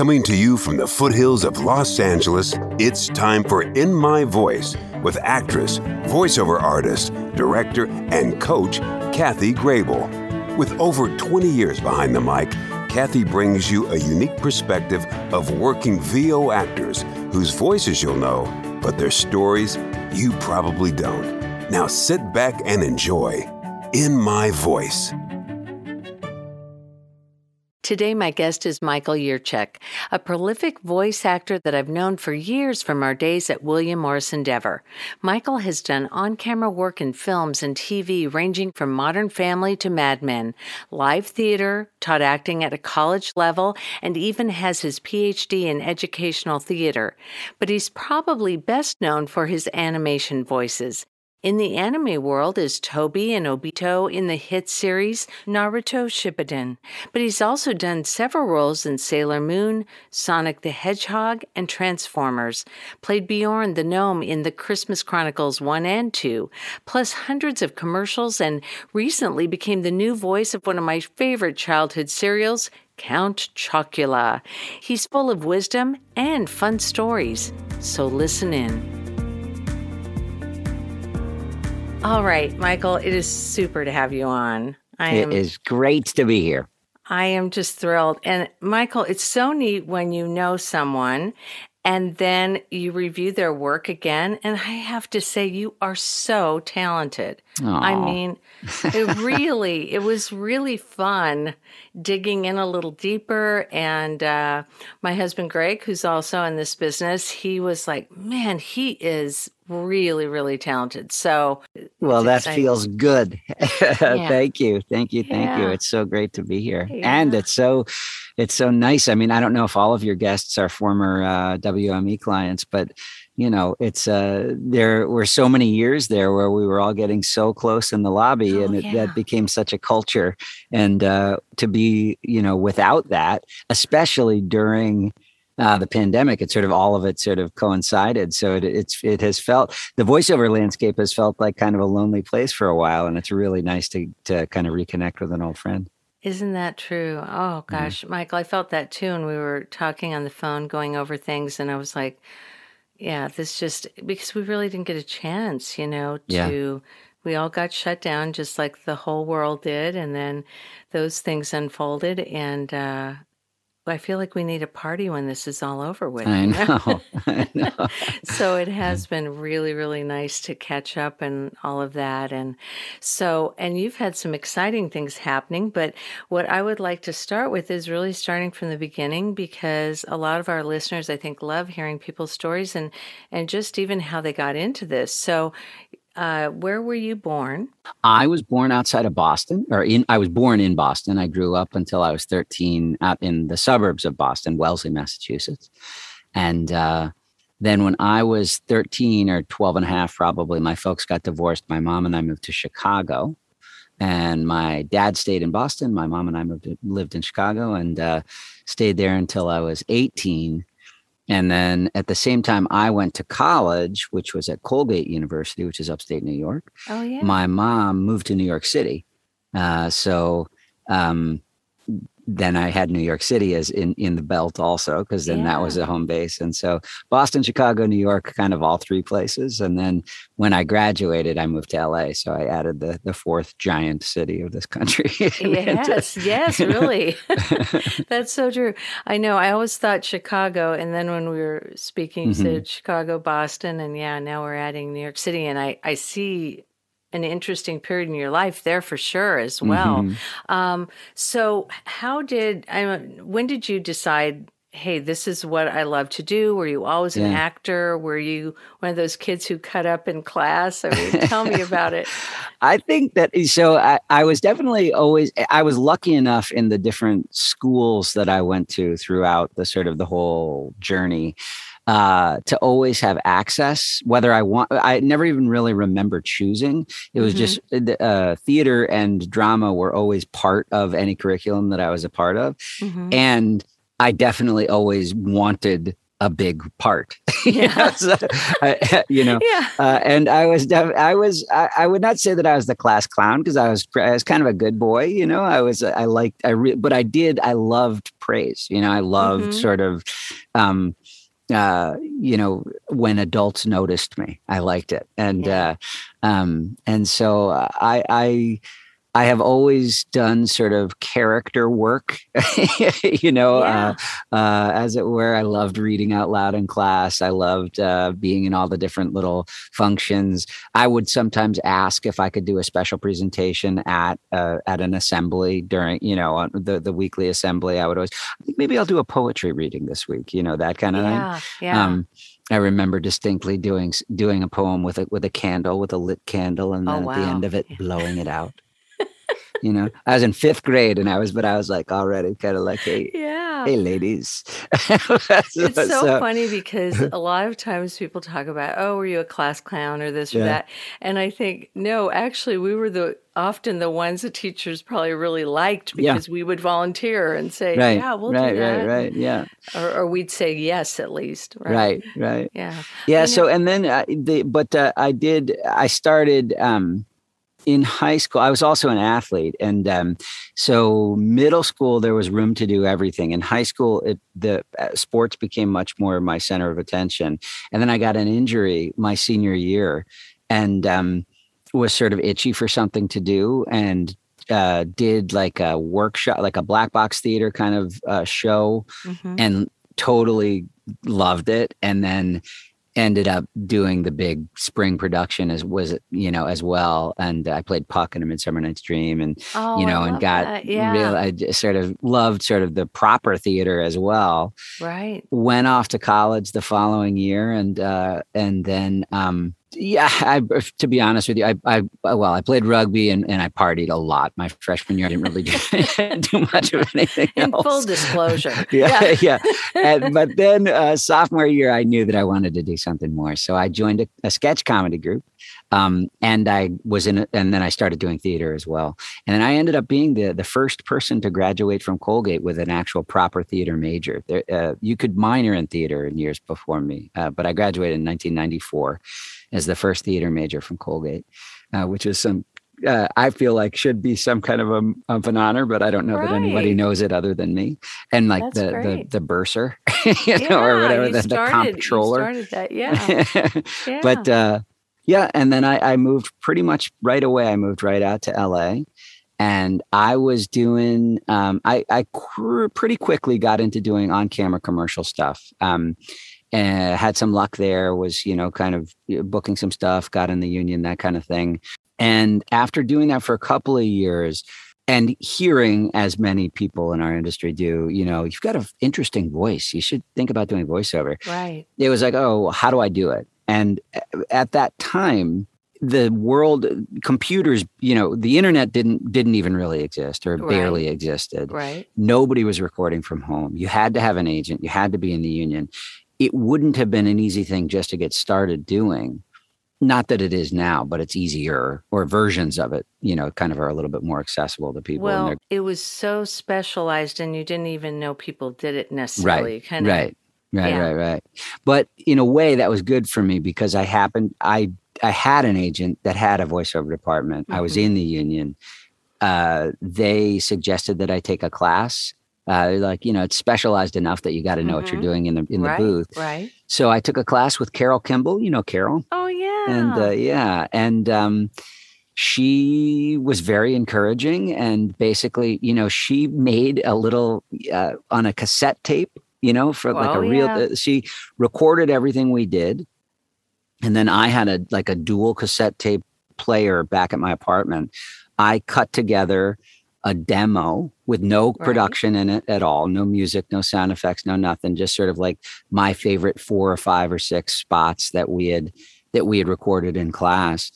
Coming to you from the foothills of Los Angeles, it's time for In My Voice with actress, voiceover artist, director, and coach Kathy Grable. With over 20 years behind the mic, Kathy brings you a unique perspective of working VO actors whose voices you'll know, but their stories you probably don't. Now sit back and enjoy In My Voice. Today, my guest is Michael Yurchak, a prolific voice actor that I've known for years from our days at William Morris Endeavor. Michael has done on camera work in films and TV ranging from Modern Family to Mad Men, live theater, taught acting at a college level, and even has his PhD in educational theater. But he's probably best known for his animation voices. In the anime world is Tobi and Obito in the hit series Naruto Shippuden, but he's also done several roles in Sailor Moon, Sonic the Hedgehog, and Transformers, played Bjorn the Gnome in the Christmas Chronicles 1 and 2, plus hundreds of commercials, and recently became the new voice of one of my favorite childhood cereals, Count Chocula. He's full of wisdom and fun stories, so listen in. All right, Michael, it is super to have you on. I am, it is great to be here. I am just thrilled. And Michael, it's so neat when you know someone and then you review their work again. And I have to say, you are so talented. Aww. I mean, it really, it was really fun digging in a little deeper. And uh, my husband, Greg, who's also in this business, he was like, man, he is really, really talented. So, well, that exciting. feels good. yeah. thank you, thank you, thank yeah. you. It's so great to be here, yeah. and it's so, it's so nice. I mean, I don't know if all of your guests are former uh, WME clients, but you know, it's uh, there were so many years there where we were all getting so close in the lobby, oh, and it, that became such a culture. And uh, to be, you know, without that, especially during uh, the pandemic, it sort of all of it sort of coincided. So it, it's it has felt the voiceover landscape has felt like kind of a lonely place for a while, and it's really nice to to kind of reconnect with an old friend. Isn't that true? Oh gosh, mm-hmm. Michael, I felt that too, and we were talking on the phone, going over things, and I was like, "Yeah, this just because we really didn't get a chance, you know, to." Yeah. We all got shut down just like the whole world did. And then those things unfolded. And uh, I feel like we need a party when this is all over with. I know. I know. so it has been really, really nice to catch up and all of that. And so, and you've had some exciting things happening. But what I would like to start with is really starting from the beginning because a lot of our listeners, I think, love hearing people's stories and, and just even how they got into this. So uh, where were you born? I was born outside of Boston, or in. I was born in Boston. I grew up until I was 13 out in the suburbs of Boston, Wellesley, Massachusetts. And uh, then when I was 13 or 12 and a half, probably, my folks got divorced. My mom and I moved to Chicago. And my dad stayed in Boston. My mom and I moved lived in Chicago and uh, stayed there until I was 18 and then at the same time, I went to college, which was at Colgate University, which is upstate New York. Oh, yeah. My mom moved to New York City. Uh, so um, then I had New York City as in in the belt also because then yeah. that was a home base. And so Boston, Chicago, New York, kind of all three places. And then when I graduated, I moved to LA. So I added the the fourth giant city of this country. yes, yes, really. That's so true. I know. I always thought Chicago, and then when we were speaking, mm-hmm. said Chicago, Boston, and yeah, now we're adding New York City, and I I see an interesting period in your life there for sure as well. Mm-hmm. Um, so, how did I? When did you decide? Hey, this is what I love to do. Were you always an actor? Were you one of those kids who cut up in class? I mean, tell me about it. I think that so. I, I was definitely always. I was lucky enough in the different schools that I went to throughout the sort of the whole journey uh, to always have access, whether I want, I never even really remember choosing. It was mm-hmm. just uh, theater and drama were always part of any curriculum that I was a part of. Mm-hmm. And I definitely always wanted a big part. Yeah. so, I, you know, yeah. Uh, and I was, def- I was, I, I, would not say that I was the class clown because I was, I was kind of a good boy. You know, I was, I liked, I, re- but I did, I loved praise. You know, I loved mm-hmm. sort of, um, uh, you know, when adults noticed me, I liked it, and yeah. uh, um, and so I, I I have always done sort of character work, you know, yeah. uh, uh, as it were. I loved reading out loud in class. I loved uh, being in all the different little functions. I would sometimes ask if I could do a special presentation at uh, at an assembly during, you know, the the weekly assembly. I would always maybe I'll do a poetry reading this week, you know, that kind of yeah, thing. Yeah. Um, I remember distinctly doing doing a poem with a with a candle, with a lit candle, and oh, then wow. at the end of it, blowing it out you know? I was in fifth grade and i was but i was like already kind of like hey yeah. hey ladies. It's so, so, funny because a lot of times people talk about oh were you a class clown or this or that? And i think no actually we were the often the ones the teachers probably really liked because yeah. we would volunteer and say right. yeah we'll right, do that. right. Right yeah. Or, or, we'd say yes at least right? Right, right. yeah. Yeah so and then uh, the but uh, i did i started um in high school, I was also an athlete, and um, so middle school there was room to do everything. In high school, it, the uh, sports became much more my center of attention, and then I got an injury my senior year, and um, was sort of itchy for something to do, and uh, did like a workshop, like a black box theater kind of uh, show, mm-hmm. and totally loved it, and then ended up doing the big spring production as was you know as well. And i played puck in a midsummer night's dream and oh, you know and got yeah. real i sort of loved sort of the proper theater as well. Right. Went off to college the following year and uh and then um yeah, I, to be honest with you, I, I well, I played rugby and, and I partied a lot. My freshman year, I didn't really do, do much of anything In else. full disclosure, yeah, yeah. yeah. And, but then uh, sophomore year, I knew that I wanted to do something more, so I joined a, a sketch comedy group, um, and I was in, it, and then I started doing theater as well. And then I ended up being the the first person to graduate from Colgate with an actual proper theater major. There, uh, you could minor in theater in years before me, uh, but I graduated in 1994 as the first theater major from Colgate, uh, which is some uh, I feel like should be some kind of, a, of an honor, but I don't know right. that anybody knows it other than me. And like That's the, the, the bursar, you yeah, know, or whatever, the, started, the comptroller. started that, yeah. yeah. But uh, yeah, and then I, I moved pretty much right away. I moved right out to LA, and I was doing. Um, I I cr- pretty quickly got into doing on camera commercial stuff. Um, and had some luck there was you know kind of booking some stuff got in the union that kind of thing. And after doing that for a couple of years and hearing as many people in our industry do you know you've got an interesting voice. You should think about doing voiceover. Right. It was like oh how do i do it? And uh, at that time the world computers you know the internet didn't didn't even really exist or right. barely existed. Right. Nobody was recording from home. You had to have an agent. You had to be in the union it wouldn't have been an easy thing just to get started doing. Not that it is now, but it's easier, or versions of it, you know, kind of are a little bit more accessible to people. Well, it was so specialized, and you didn't even know people did it necessarily. Right, kind of, right, right, yeah. right, right. But in a way, that was good for me because I happened, I, I had an agent that had a voiceover department. Mm-hmm. I was mm-hmm. in the union. Uh, they suggested that I take a class uh, like you know it's specialized enough that you got to know mm-hmm. what you're mm-hmm. doing in the in right, the booth right so i took a class with carol kimball you know carol oh yeah and uh, yeah and um, she was very encouraging and basically you know she made a little uh, on a cassette tape you know for like oh, a real yeah. Uh, she recorded everything we did and then i had a like a dual cassette tape player back at my apartment i cut together a demo with no production in it at all, no music, no sound effects, no nothing, just sort of like my favorite four or five or six spots that we had that we had recorded in class.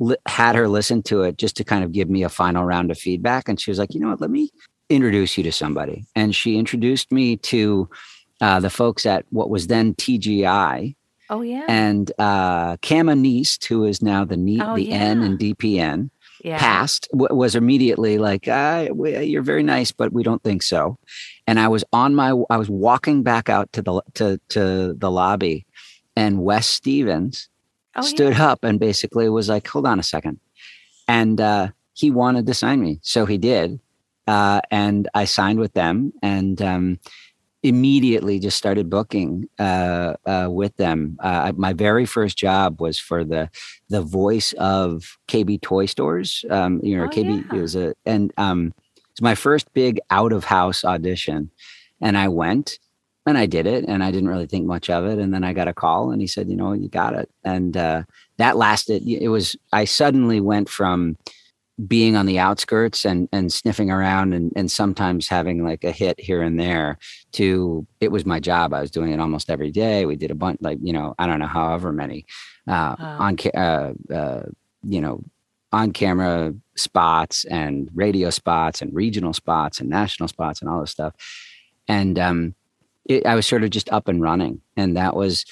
L- had her listen to it just to kind of give me a final round of feedback, and she was like, "You know what? Let me introduce you to somebody." And she introduced me to uh, the folks at what was then TGI. Oh yeah, and uh, Kama Neist, who is now the NEAT, oh, the yeah. N and DPN yeah. passed w- was immediately like, "You're very nice, but we don't think so." And I was on my, I was walking back out to the to to the lobby, and Wes Stevens oh, stood yeah. up and basically was like, "Hold on a second. and uh, he wanted to sign me, so he did, uh, and I signed with them, and um, immediately just started booking uh, uh, with them. Uh, my very first job was for the the voice of KB Toy Stores. Um, you know, oh, KB yeah. was a and um, it's my first big out of house audition, and I went and I did it, and I didn't really think much of it. And then I got a call, and he said, "You know, you got it," and uh, that lasted. It was I suddenly went from being on the outskirts and and sniffing around and and sometimes having like a hit here and there to it was my job. I was doing it almost every day. We did a bunch like you know i don't know however many uh wow. on uh, uh you know on camera spots and radio spots and regional spots and national spots and all this stuff. And um it, i was sort of just up and running. And that was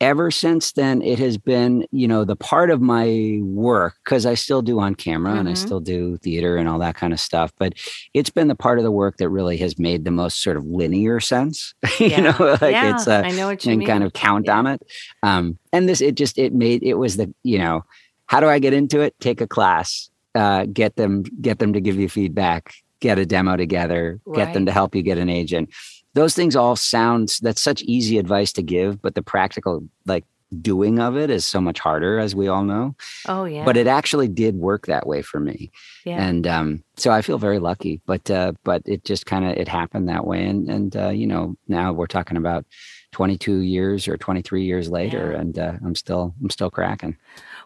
ever since then it has been you know the part of my work because i still do on camera mm-hmm. and i mm-hmm. still do theater and all that kind of stuff but it's been the part of the work that really has made the most sort of linear sense you know like yeah, it's uh, I know what you and mean. kind of count yeah. on it um and this it just it made it was the you know how do i get into it take a class uh get them get them to give you feedback get a demo together right. get them to help you get an agent those things all sound that's such easy advice to give but the practical like doing of it is so much harder as we all know. Oh yeah but it actually did work that way for me. Yeah. and um, so i feel very lucky but uh, but it just kind of it happened that way. And and uh, you know now we're talking about 22 years or 23 years later yeah. and uh, i'm still i'm still cracking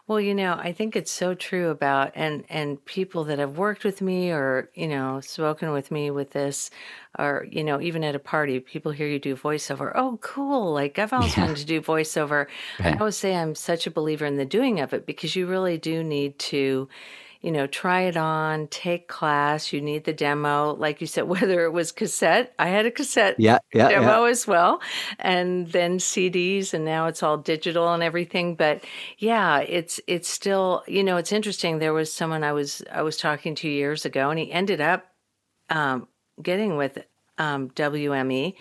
well, you know, I think it's so true about and and people that have worked with me or you know spoken with me with this, or you know even at a party, people hear you do voiceover. Oh, cool! Like I've always yeah. wanted to do voiceover. Right. I always say I'm such a believer in the doing of it because you really do need to you know, try it on, take class. You need the demo, like you said, whether it was cassette. I had a cassette yeah, yeah, demo yeah. as well, and then CDs, and now it's all digital and everything. But yeah, it's it's still, you know, it's interesting. There was someone I was I was talking to years ago, and he ended up um, getting with um, WME,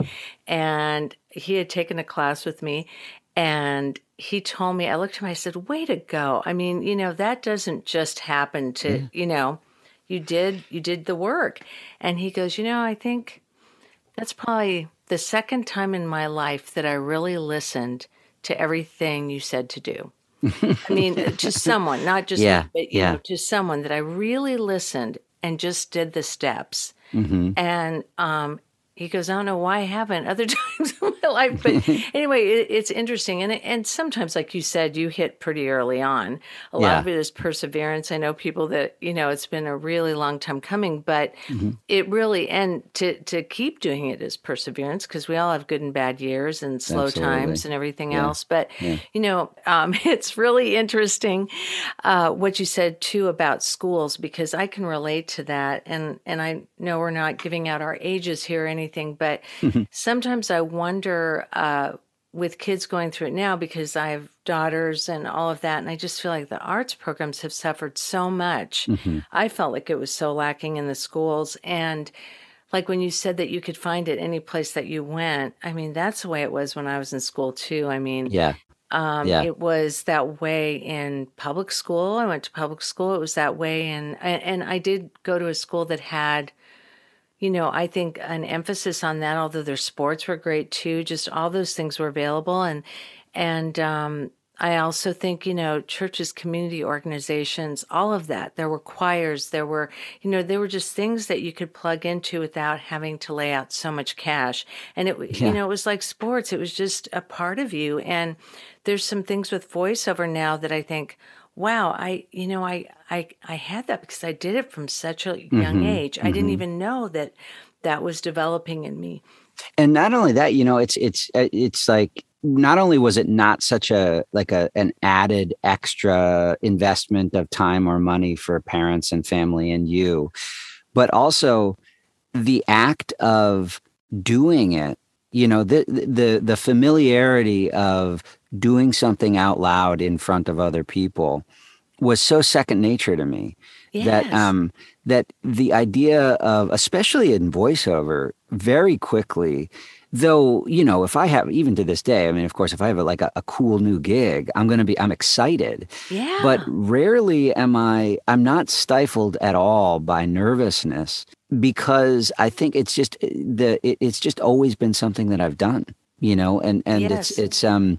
and he had taken a class with me, and he told me, I looked at him, I said, way to go. I mean, you know, that doesn't just happen to, yeah. you know, you did, you did the work. And he goes, you know, I think that's probably the second time in my life that I really listened to everything you said to do. I mean, to someone, not just yeah, me, but yeah. Know, to someone that I really listened and just did the steps. Mm-hmm. And um, he goes, I don't know why I haven't other times in my life, but anyway, it, it's interesting, and and sometimes, like you said, you hit pretty early on. A lot yeah. of it is perseverance. I know people that you know it's been a really long time coming, but mm-hmm. it really and to to keep doing it is perseverance because we all have good and bad years and slow Absolutely. times and everything yeah. else. But yeah. you know, um, it's really interesting uh, what you said too about schools because I can relate to that, and and I know we're not giving out our ages here or anything, but mm-hmm. sometimes I wonder uh, with kids going through it now because I have daughters and all of that, and I just feel like the arts programs have suffered so much. Mm-hmm. I felt like it was so lacking in the schools and like when you said that you could find it any place that you went i mean that's the way it was when i was in school too i mean yeah um, yeah. It was that way in public school. I went to public school. It was that way, and and I did go to a school that had you know, I think an emphasis on that, although their sports were great too, just all those things were available. And, and, um, I also think, you know, churches, community organizations, all of that. There were choirs, there were, you know, there were just things that you could plug into without having to lay out so much cash. And it, yeah. you know, it was like sports. It was just a part of you. And there's some things with voiceover now that I think, wow, I, you know, I, I, I had that because I did it from such a young mm-hmm, age. I mm-hmm. didn't even know that that was developing in me. And not only that, you know, it's, it's, uh, it's like, not only was it not such a like a an added extra investment of time or money for parents and family and you but also the act of doing it you know the the the familiarity of doing something out loud in front of other people was so second nature to me yes. that um that the idea of especially in voiceover very quickly though you know if i have even to this day i mean of course if i have a, like a, a cool new gig i'm going to be i'm excited. Yeah. but rarely am i i'm not stifled at all by nervousness because i think it's just eh, the it, it's just always been something that i've done you know and and yes. it's it's um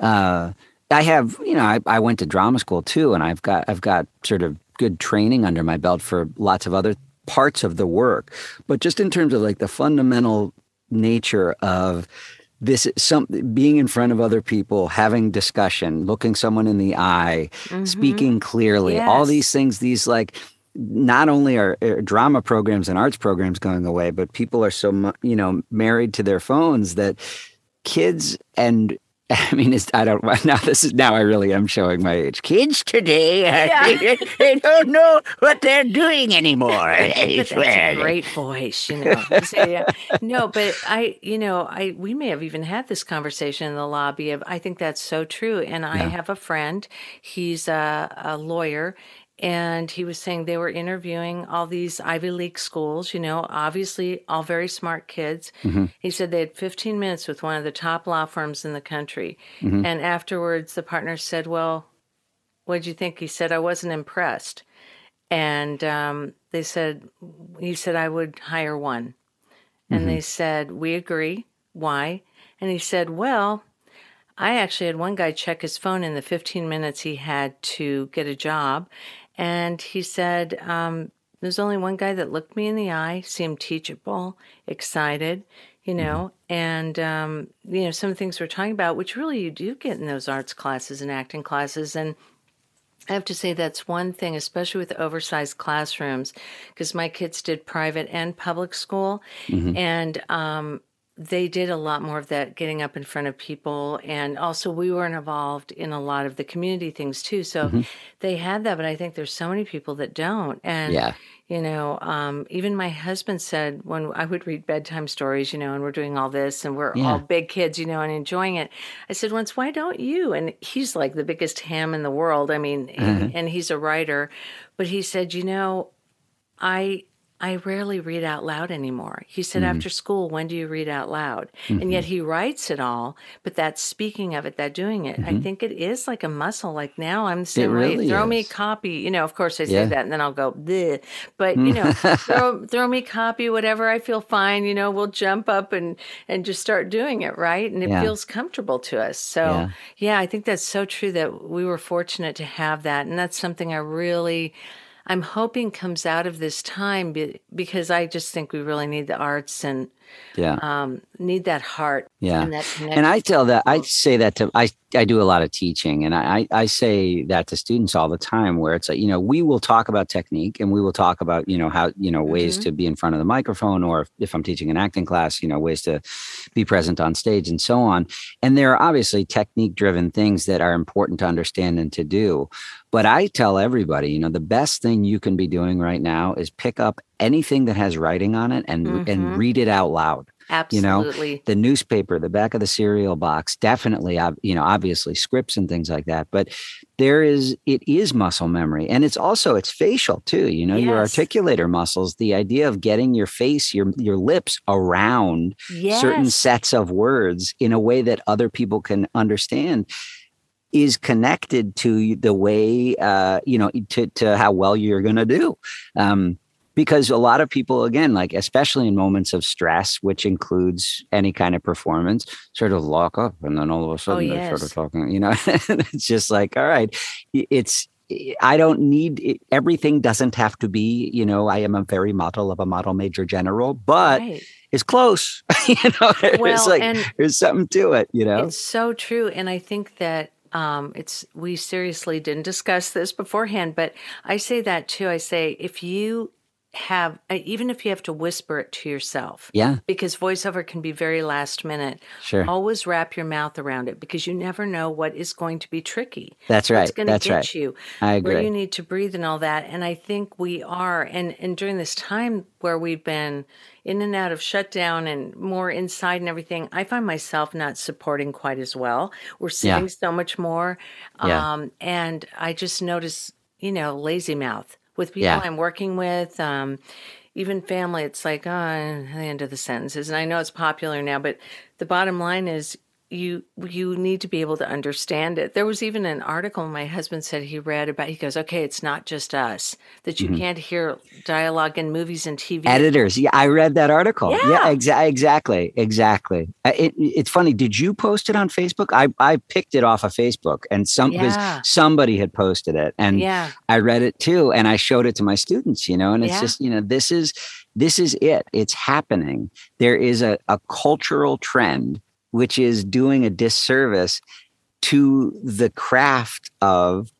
uh i have you know I, I went to drama school too and i've got i've got sort of good training under my belt for lots of other parts of the work. But just in terms of like the fundamental nature of this some being in front of other people having discussion looking someone in the eye mm-hmm. speaking clearly yes. all these things these like not only are, are, drama programs and arts programs going away but people are so you know married to their phones that kids and I mean, it's, I don't now. This is now I really am showing my age. Kids today, yeah. they, they, don't know what they're doing anymore. That's a great voice, you know. So, yeah. No, but I, you know, I we may have even had this conversation in the lobby. Of I think that's so true. And I have a friend. He's a, a lawyer, and he was saying they were interviewing all these Ivy League schools, you know, obviously all very smart kids. Mm-hmm. He said they had 15 minutes with one of the top law firms in the country. Mm-hmm. And afterwards, the partner said, Well, what did you think? He said, I wasn't impressed. And um, they said, He said, I would hire one. And mm-hmm. they said, We agree. Why? And he said, Well, I actually had one guy check his phone in the 15 minutes he had to get a job, and he said, um, There's only one guy that looked me in the eye, seemed teachable, excited, you know, mm-hmm. and, um, you know, some of the things we're talking about, which really you do get in those arts classes and acting classes. And I have to say that's one thing, especially with oversized classrooms, because my kids did private and public school. Mm-hmm. And, um, they did a lot more of that getting up in front of people and also we weren't involved in a lot of the community things too so mm-hmm. they had that but i think there's so many people that don't and yeah you know um, even my husband said when i would read bedtime stories you know and we're doing all this and we're yeah. all big kids you know and enjoying it i said once why don't you and he's like the biggest ham in the world i mean mm-hmm. and he's a writer but he said you know i I rarely read out loud anymore. He said, mm-hmm. after school, when do you read out loud? Mm-hmm. And yet he writes it all, but that speaking of it, that doing it, mm-hmm. I think it is like a muscle. Like now I'm saying, really throw is. me a copy. You know, of course I say yeah. that and then I'll go, Bleh. but you know, throw, throw me a copy, whatever. I feel fine. You know, we'll jump up and, and just start doing it. Right. And it yeah. feels comfortable to us. So yeah. yeah, I think that's so true that we were fortunate to have that. And that's something I really, I'm hoping comes out of this time because I just think we really need the arts and yeah um, need that heart yeah and, that connection. and i tell that i say that to i i do a lot of teaching and i i say that to students all the time where it's like you know we will talk about technique and we will talk about you know how you know ways mm-hmm. to be in front of the microphone or if, if i'm teaching an acting class you know ways to be present on stage and so on and there are obviously technique driven things that are important to understand and to do but I tell everybody, you know, the best thing you can be doing right now is pick up anything that has writing on it and mm-hmm. and read it out loud. Absolutely. You know, the newspaper, the back of the cereal box, definitely, you know, obviously scripts and things like that. But there is, it is muscle memory. And it's also, it's facial too. You know, yes. your articulator muscles, the idea of getting your face, your, your lips around yes. certain sets of words in a way that other people can understand is connected to the way uh, you know to, to how well you're going to do um, because a lot of people again like especially in moments of stress which includes any kind of performance sort of lock up and then all of a oh, sudden oh, yes. they're sort of talking you know it's just like all right it's I don't need everything doesn't have to be, you know, I am a very model of a model major general, but right. it's close. you know, well, it's like there's something to it, you know. It's so true. And I think that um, it's we seriously didn't discuss this beforehand, but I say that too. I say if you have uh, even if you have to whisper it to yourself. Yeah. Because voiceover can be very last minute. Sure. Always wrap your mouth around it because you never know what is going to be tricky. That's right. it's going to get right. you i agree. where you need to breathe and all that. And i think we are and and during this time where we've been in and out of shutdown and more inside and everything i find myself not supporting quite as well. We're sitting yeah. so much more. Yeah. um and i just notice you know lazy mouth with people yeah. I'm working with. Um, even family, it's like, oh, the end of the sentences. And I know it's popular now, but the bottom line is you you need to be able to understand it. There was even an article my husband said he read about. He goes, "Okay, it's not just us that you mm-hmm. can't hear dialogue in movies and TV." Editors, yeah, I read that article. Yeah, yeah exa- exactly, exactly. Uh, it, it's funny. Did you post it on Facebook? I I picked it off of Facebook, and some yeah. somebody had posted it, and yeah. I read it too, and I showed it to my students. You know, and it's yeah. just you know this is this is it. It's happening. There is a, a cultural trend which is doing a disservice to the craft of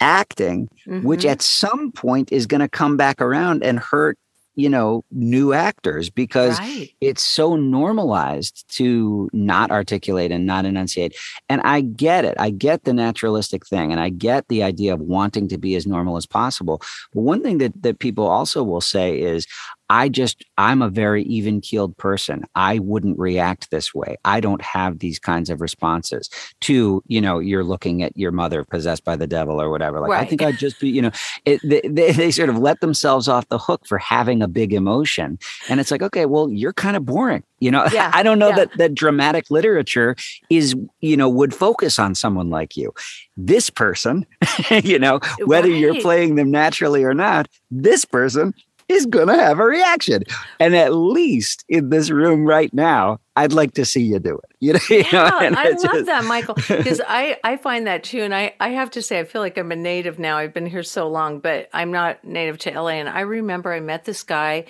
acting, mm-hmm. which at some point is going to come back around and hurt you know new actors because right. it's so normalized to not articulate and not enunciate and i get it i get the naturalistic thing and i get the idea of wanting to be as normal as possible but one thing that that people also will say is I just, I'm a very even keeled person. I wouldn't react this way. I don't have these kinds of responses to, you know, you're looking at your mother possessed by the devil or whatever. Like, right. I think I'd just be, you know, it, they, they, they sort of let themselves off the hook for having a big emotion. And it's like, okay, well, you're kind of boring. You know, yeah. I don't know yeah. that, that dramatic literature is, you know, would focus on someone like you. This person, you know, whether right. you're playing them naturally or not, this person is going to have a reaction. And at least in this room right now, I'd like to see you do it. You know, yeah, you know? I love just... that, Michael, because I, I find that too. And I, I have to say, I feel like I'm a native now. I've been here so long, but I'm not native to LA. And I remember I met this guy.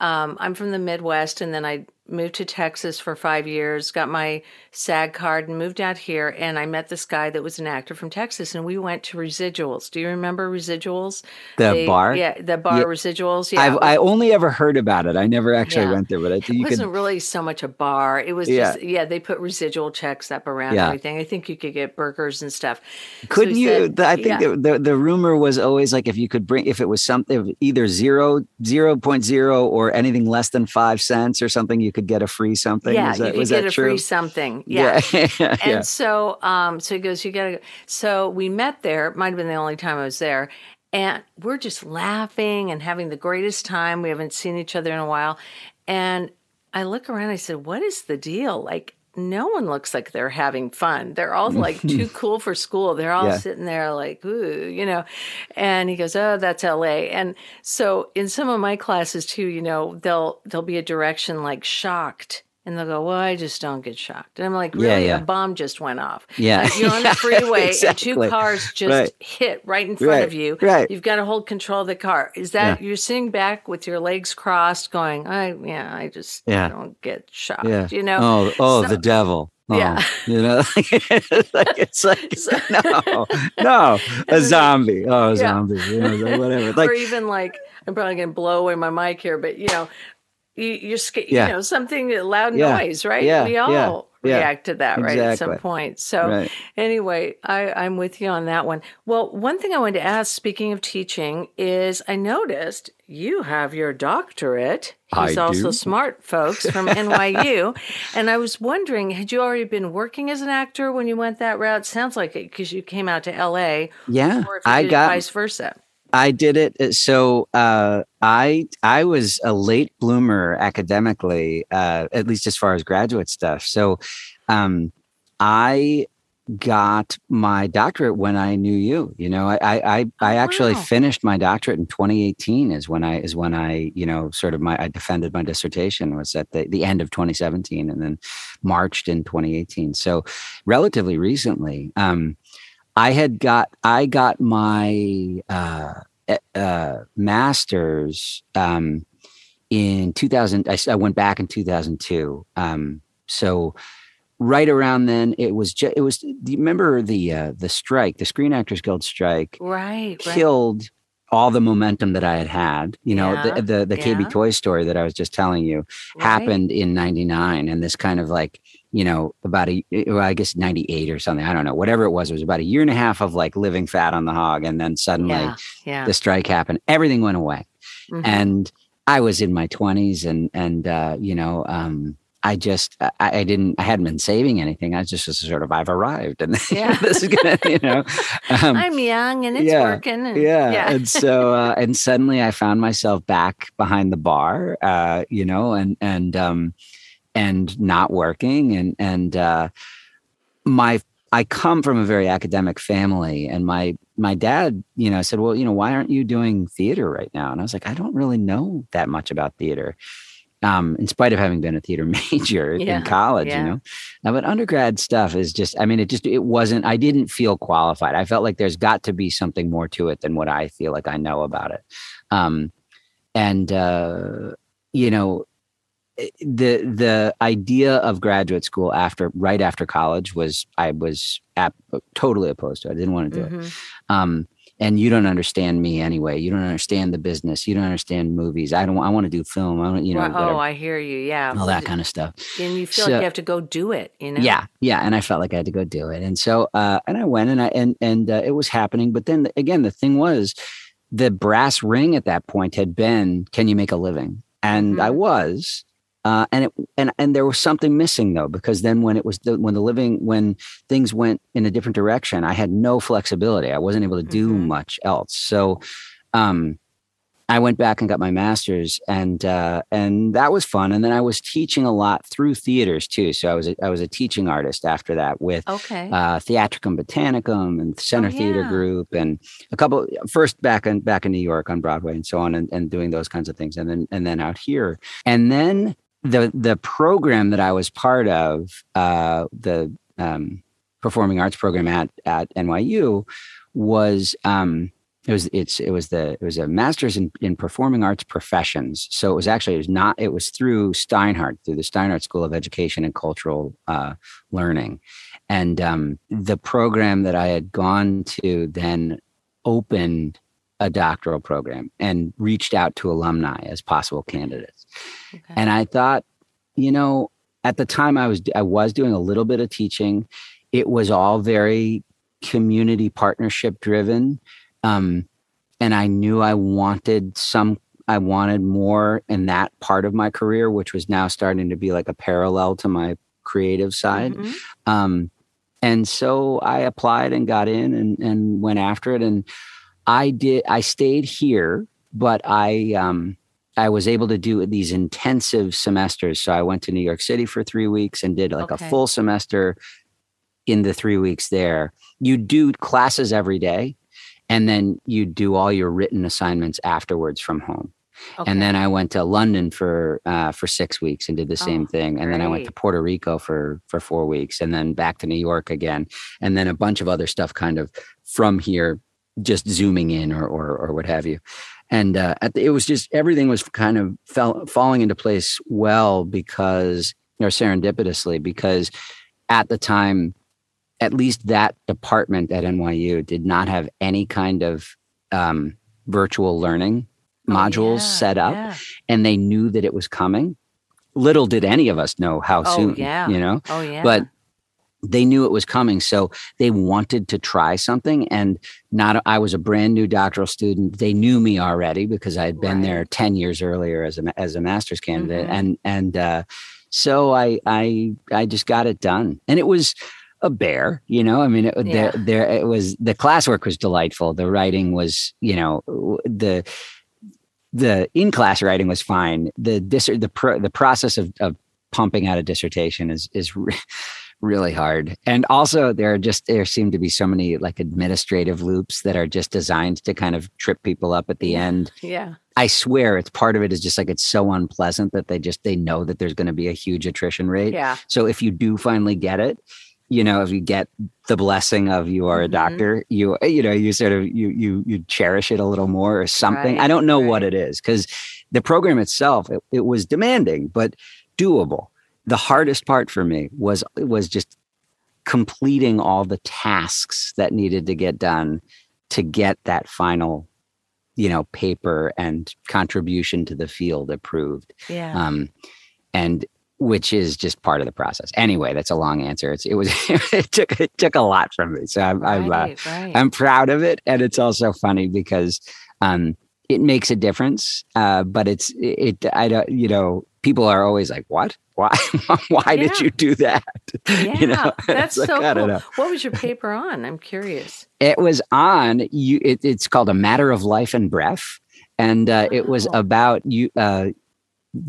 Um, I'm from the Midwest, and then I moved to Texas for five years, got my SAG card, and moved out here. And I met this guy that was an actor from Texas, and we went to Residuals. Do you remember Residuals? The they, bar? Yeah, the bar yeah. Residuals. Yeah, I've, I only ever heard about it. I never actually yeah. went there, but I think it wasn't could... really so much a bar. It was yeah. just yeah. They put residual checks up around everything. I think you could get burgers and stuff. Couldn't so you? Said, I think the, the the rumor was always like if you could bring if it was something either zero zero point zero or anything less than five cents or something, you could get a free something. Yeah, that, you could get a true? free something. Yeah. yeah. and yeah. so, um, so he goes, you gotta. Go. So we met there. Might have been the only time I was there, and we're just laughing and having the greatest time. We haven't seen each other in a while, and I look around. I said, "What is the deal? Like, no one looks like they're having fun. They're all mm. like too cool for school. They're all yeah. sitting there like, ooh, you know. And he goes, "Oh, that's LA." And so in some of my classes too, you know, they'll there'll be a direction like shocked and they'll go, Well, I just don't get shocked. And I'm like, Really? Yeah, yeah. A bomb just went off. Yeah. Like you're on the freeway exactly. and two cars just right. hit right in front right. of you. Right. You've got to hold control of the car. Is that yeah. you're sitting back with your legs crossed, going, I yeah, I just yeah. don't get shocked. Yeah. You know? Oh, oh, so, the devil. Oh, yeah. You know, like it's like so, no, no, a zombie. Oh, a yeah. zombie. You know, whatever. Like, or even like I'm probably gonna blow away my mic here, but you know, you, you're scared, yeah. you know, something loud yeah. noise, right? Yeah. We all react to that, right? At some point. So right. anyway, I, I'm with you on that one. Well, one thing I wanted to ask, speaking of teaching, is I noticed you have your doctorate. He's I also do. smart, folks, from NYU. and I was wondering, had you already been working as an actor when you went that route? Sounds like it because you came out to LA. Yeah. I got vice versa. I did it. Uh, so uh, I I was a late bloomer academically, uh, at least as far as graduate stuff. So um, I got my doctorate when I knew you. You know, I I I, I oh, actually wow. finished my doctorate in 2018. Is when I is when I you know sort of my I defended my dissertation was at the the end of 2017, and then marched in 2018. So relatively recently. Um, I had got I got my uh, uh, master's um, in 2000. I, I, went back in 2002. Um, so right around then, it was just it was. Do you remember the uh, the strike, the Screen Actors Guild strike? Right, killed. Right. All the momentum that I had had, you know, yeah, the the, the yeah. KB Toy story that I was just telling you right. happened in '99, and this kind of like you know, about a, well, I guess 98 or something. I don't know, whatever it was. It was about a year and a half of like living fat on the hog. And then suddenly yeah, yeah. the strike happened. Everything went away. Mm-hmm. And I was in my 20s and, and, uh, you know, um, I just I, I, didn't I hadn't been saving anything. I just was sort of I've arrived and yeah. this is gonna you know um, I'm young and it's yeah, working. And, yeah. yeah. and so uh, and suddenly I found myself back behind the bar, uh, you know, and and um and not working and and uh, my I come from a very academic family, and my my dad, you know, said, "Well, you know, why aren't you doing theater right now?" And I was like, "I don't really know that much about theater." Um, in spite of having been a theater major yeah, in college, yeah. you know, now, but undergrad stuff is just, I mean, it just, it wasn't, I didn't feel qualified. I felt like there's got to be something more to it than what I feel like I know about it. Um, and, uh, you know, the the idea of graduate school after right after college was I was ap- totally opposed to. It. I didn't want to do mm-hmm. it. Um, and you don't understand me anyway. You don't understand the business. You don't understand movies. I don't. I want to do film. I want you know. Well, oh, I hear you. Yeah, all that kind of stuff. And you feel so, like you have to go do it. You know. Yeah, yeah. And I felt like I had to go do it. And so, uh, and I went, and I and and uh, it was happening. But then again, the thing was, the brass ring at that point had been, "Can you make a living?" And mm-hmm. I was uh, and it and and there was something missing though because then when it was the, when the living when things went in a different direction, I had no flexibility. I wasn't able to do mm-hmm. much else. So, um, I went back and got my master's, and uh, and that was fun. And then I was teaching a lot through theaters too. So I was a, I was a teaching artist after that with okay. uh, Theatricum Botanicum and Center oh, yeah. Theater Group, and a couple first back in back in New York on Broadway and so on, and, and doing those kinds of things, and then and then out here, and then the the program that I was part of, uh, the um, performing arts program at at NYU, was um, it was it's it was the it was a master's in, in performing arts professions. So it was actually it was not it was through Steinhardt through the Steinhardt School of Education and Cultural uh, Learning, and um, the program that I had gone to then opened a doctoral program and reached out to alumni as possible candidates. Okay. And I thought, you know, at the time I was I was doing a little bit of teaching. It was all very community partnership driven. Um, and I knew I wanted some I wanted more in that part of my career, which was now starting to be like a parallel to my creative side. Mm-hmm. Um, and so I applied and got in and, and went after it. And I did. I stayed here, but I um, I was able to do these intensive semesters. So I went to New York City for three weeks and did like okay. a full semester in the three weeks there. You do classes every day, and then you do all your written assignments afterwards from home. Okay. And then I went to London for uh, for six weeks and did the same oh, thing. And great. then I went to Puerto Rico for for four weeks, and then back to New York again, and then a bunch of other stuff kind of from here just zooming in or or, or what have you. And uh, the, it was just everything was kind of fell, falling into place well because or serendipitously because at the time, at least that department at NYU did not have any kind of um, virtual learning oh, modules yeah, set up, yeah. and they knew that it was coming. Little did any of us know how oh, soon, yeah. you know. Oh yeah. But they knew it was coming so they wanted to try something and not i was a brand new doctoral student they knew me already because i had been right. there 10 years earlier as a as a master's candidate mm-hmm. and and uh, so i i i just got it done and it was a bear you know i mean it, yeah. there there it was the classwork was delightful the writing was you know the the in class writing was fine the dis- the pro, the process of, of pumping out a dissertation is is really hard. And also there are just there seem to be so many like administrative loops that are just designed to kind of trip people up at the end. Yeah. I swear it's part of it is just like it's so unpleasant that they just they know that there's going to be a huge attrition rate. Yeah. So if you do finally get it, you know, if you get the blessing of you are a mm-hmm. doctor, you you know, you sort of you you you cherish it a little more or something. Right, I don't know right. what it is because the program itself it, it was demanding but doable the hardest part for me was was just completing all the tasks that needed to get done to get that final you know paper and contribution to the field approved. Yeah. Um and which is just part of the process. Anyway that's a long answer. It's it was it took it took a lot from me. So i'm right, I'm, uh, right. I'm proud of it. And it's also funny because um it makes a difference uh but it's it i don't you know people are always like, "What? Why? Why yeah. did you do that?" Yeah, you know? that's like, so cool. What was your paper on? I'm curious. It was on you. It, it's called a matter of life and breath, and uh, it was about you uh,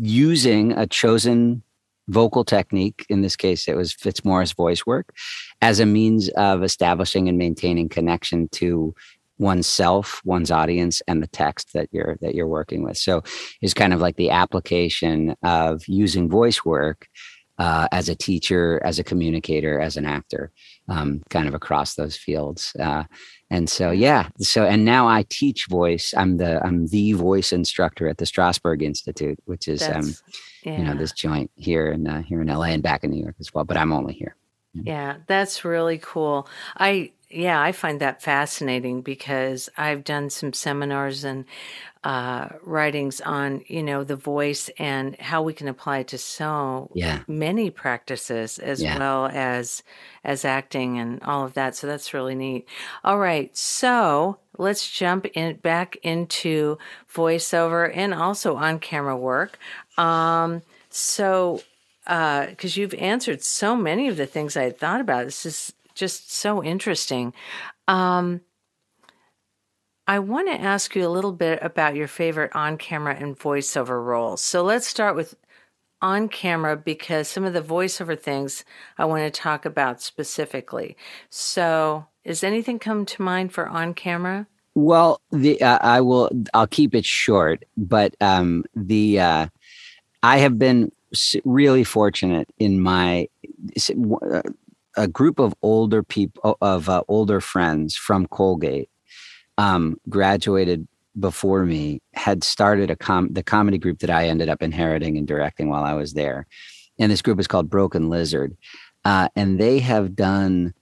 using a chosen vocal technique. In this case, it was Fitzmaurice voice work as a means of establishing and maintaining connection to oneself, one's audience, and the text that you're that you're working with. So it's kind of like the application of using voice work uh, as a teacher, as a communicator, as an actor, um, kind of across those fields. Uh, and so, yeah. So, and now I teach voice. I'm the I'm the voice instructor at the Strasberg Institute, which is um, yeah. you know this joint here in uh, here in LA and back in New York as well. But I'm only here. Yeah, that's really cool. I yeah, I find that fascinating because I've done some seminars and uh, writings on you know the voice and how we can apply it to so yeah. many practices as yeah. well as as acting and all of that. So that's really neat. All right, so let's jump in back into voiceover and also on camera work. Um, so because uh, you've answered so many of the things I had thought about. This is just so interesting. Um, I want to ask you a little bit about your favorite on camera and voiceover roles. So let's start with on camera because some of the voiceover things I want to talk about specifically. So, is anything come to mind for on camera? Well, the uh, I will. I'll keep it short, but um, the uh, I have been really fortunate in my a group of older people of uh, older friends from Colgate um, graduated before me had started a com- the comedy group that I ended up inheriting and directing while I was there, and this group is called Broken Lizard, uh, and they have done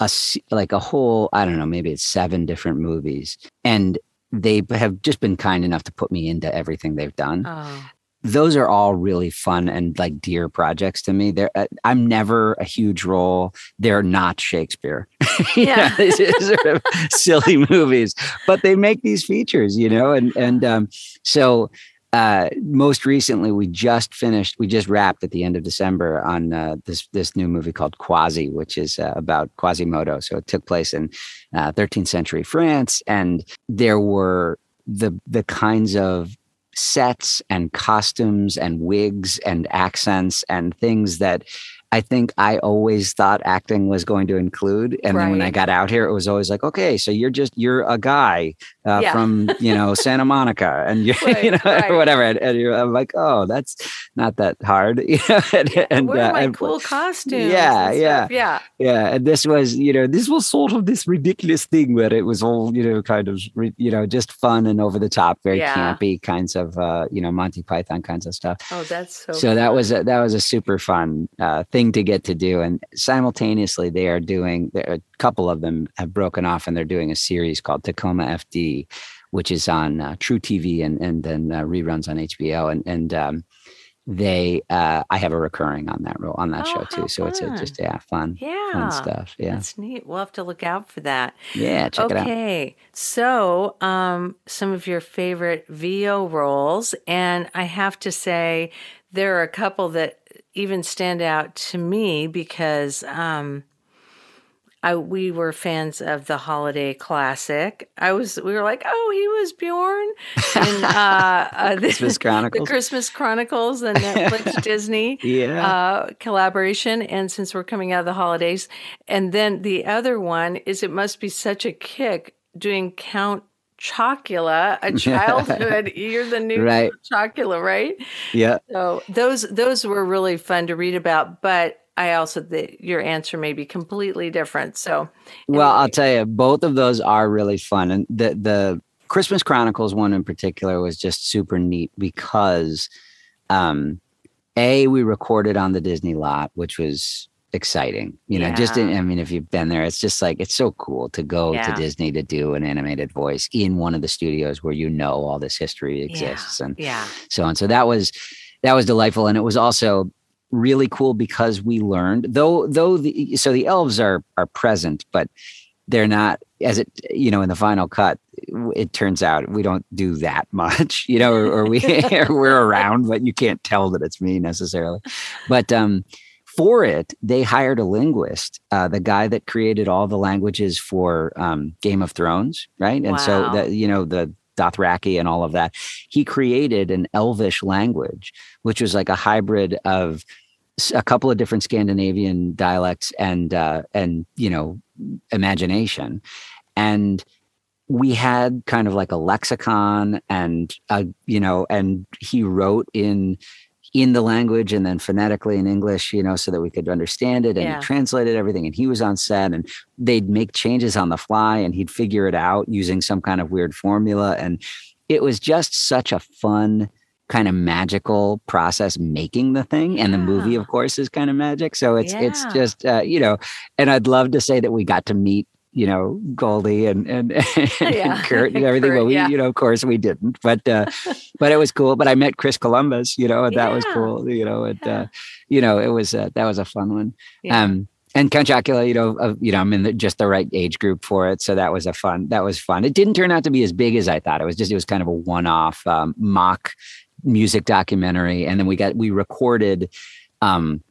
a like a whole I don't know maybe it's seven different movies, and they have just been kind enough to put me into everything they've done. Oh those are all really fun and like dear projects to me. They're uh, I'm never a huge role. They're not Shakespeare. yeah, these sort of silly movies, but they make these features, you know. And and um, so uh, most recently, we just finished. We just wrapped at the end of December on uh, this this new movie called Quasi, which is uh, about Quasimodo. So it took place in 13th uh, century France, and there were the the kinds of sets and costumes and wigs and accents and things that I think I always thought acting was going to include. And right. then when I got out here, it was always like, okay, so you're just, you're a guy uh, yeah. from, you know, Santa Monica and you, right, you know, right. whatever. And, and, you're, I'm like, oh, that's not that hard. You know, and, and, what uh, my and, cool costumes. Yeah. Yeah. Yeah. Yeah. And this was, you know, this was sort of this ridiculous thing where it was all, you know, kind of, you know, just fun and over the top, very yeah. campy kinds of, uh, you know, Monty Python kinds of stuff. Oh, that's so, so that was, a, that was a super fun uh, thing thing to get to do. And simultaneously, they are doing a couple of them have broken off and they're doing a series called Tacoma FD, which is on uh, truTV and and then uh, reruns on HBO. And and um, they uh, I have a recurring on that role on that oh, show too. So fun. it's a, just yeah, fun, yeah, fun stuff. Yeah, that's neat. We'll have to look out for that. Yeah, check okay. it out. Okay, so um, some of your favorite VO roles, and I have to say there are a couple that even stand out to me because um, I we were fans of the holiday classic. I was we were like, oh, he was Bjorn in uh, uh, the Christmas Chronicles, the Christmas Chronicles, the Netflix Disney yeah. uh, collaboration. And since we're coming out of the holidays, and then the other one is, it must be such a kick doing Count Chocula, a childhood. You're the new right. Chocula, right? Yeah. So those those were really fun to read about, but I also the, your answer may be completely different. So, well. I'll tell you, both of those are really fun, and the the Christmas Chronicles one in particular was just super neat because, um, a we recorded on the Disney lot, which was exciting. You know, yeah. just in, I mean, if you've been there, it's just like it's so cool to go yeah. to Disney to do an animated voice in one of the studios where you know all this history exists yeah. and yeah. so on. So that was that was delightful, and it was also really cool because we learned though though the so the elves are are present, but they're not as it you know in the final cut it turns out we don't do that much you know or, or we we're around but you can't tell that it's me necessarily but um for it they hired a linguist uh, the guy that created all the languages for um, game of thrones right and wow. so that you know the Dothraki and all of that. He created an Elvish language, which was like a hybrid of a couple of different Scandinavian dialects and uh, and you know imagination, and we had kind of like a lexicon and uh, you know and he wrote in in the language and then phonetically in English, you know, so that we could understand it. And yeah. he translated everything. And he was on set and they'd make changes on the fly and he'd figure it out using some kind of weird formula. And it was just such a fun kind of magical process making the thing and the movie of course is kind of magic so it's yeah. it's just uh, you know and i'd love to say that we got to meet you know goldie and and, and yeah. kurt and everything but we yeah. you know of course we didn't but uh but it was cool but i met chris columbus you know and that was cool you know and uh you know it was uh, that was a fun one um and Count Chocula, you know, uh, you know, I'm in the, just the right age group for it, so that was a fun. That was fun. It didn't turn out to be as big as I thought. It was just, it was kind of a one-off um, mock music documentary, and then we got we recorded um,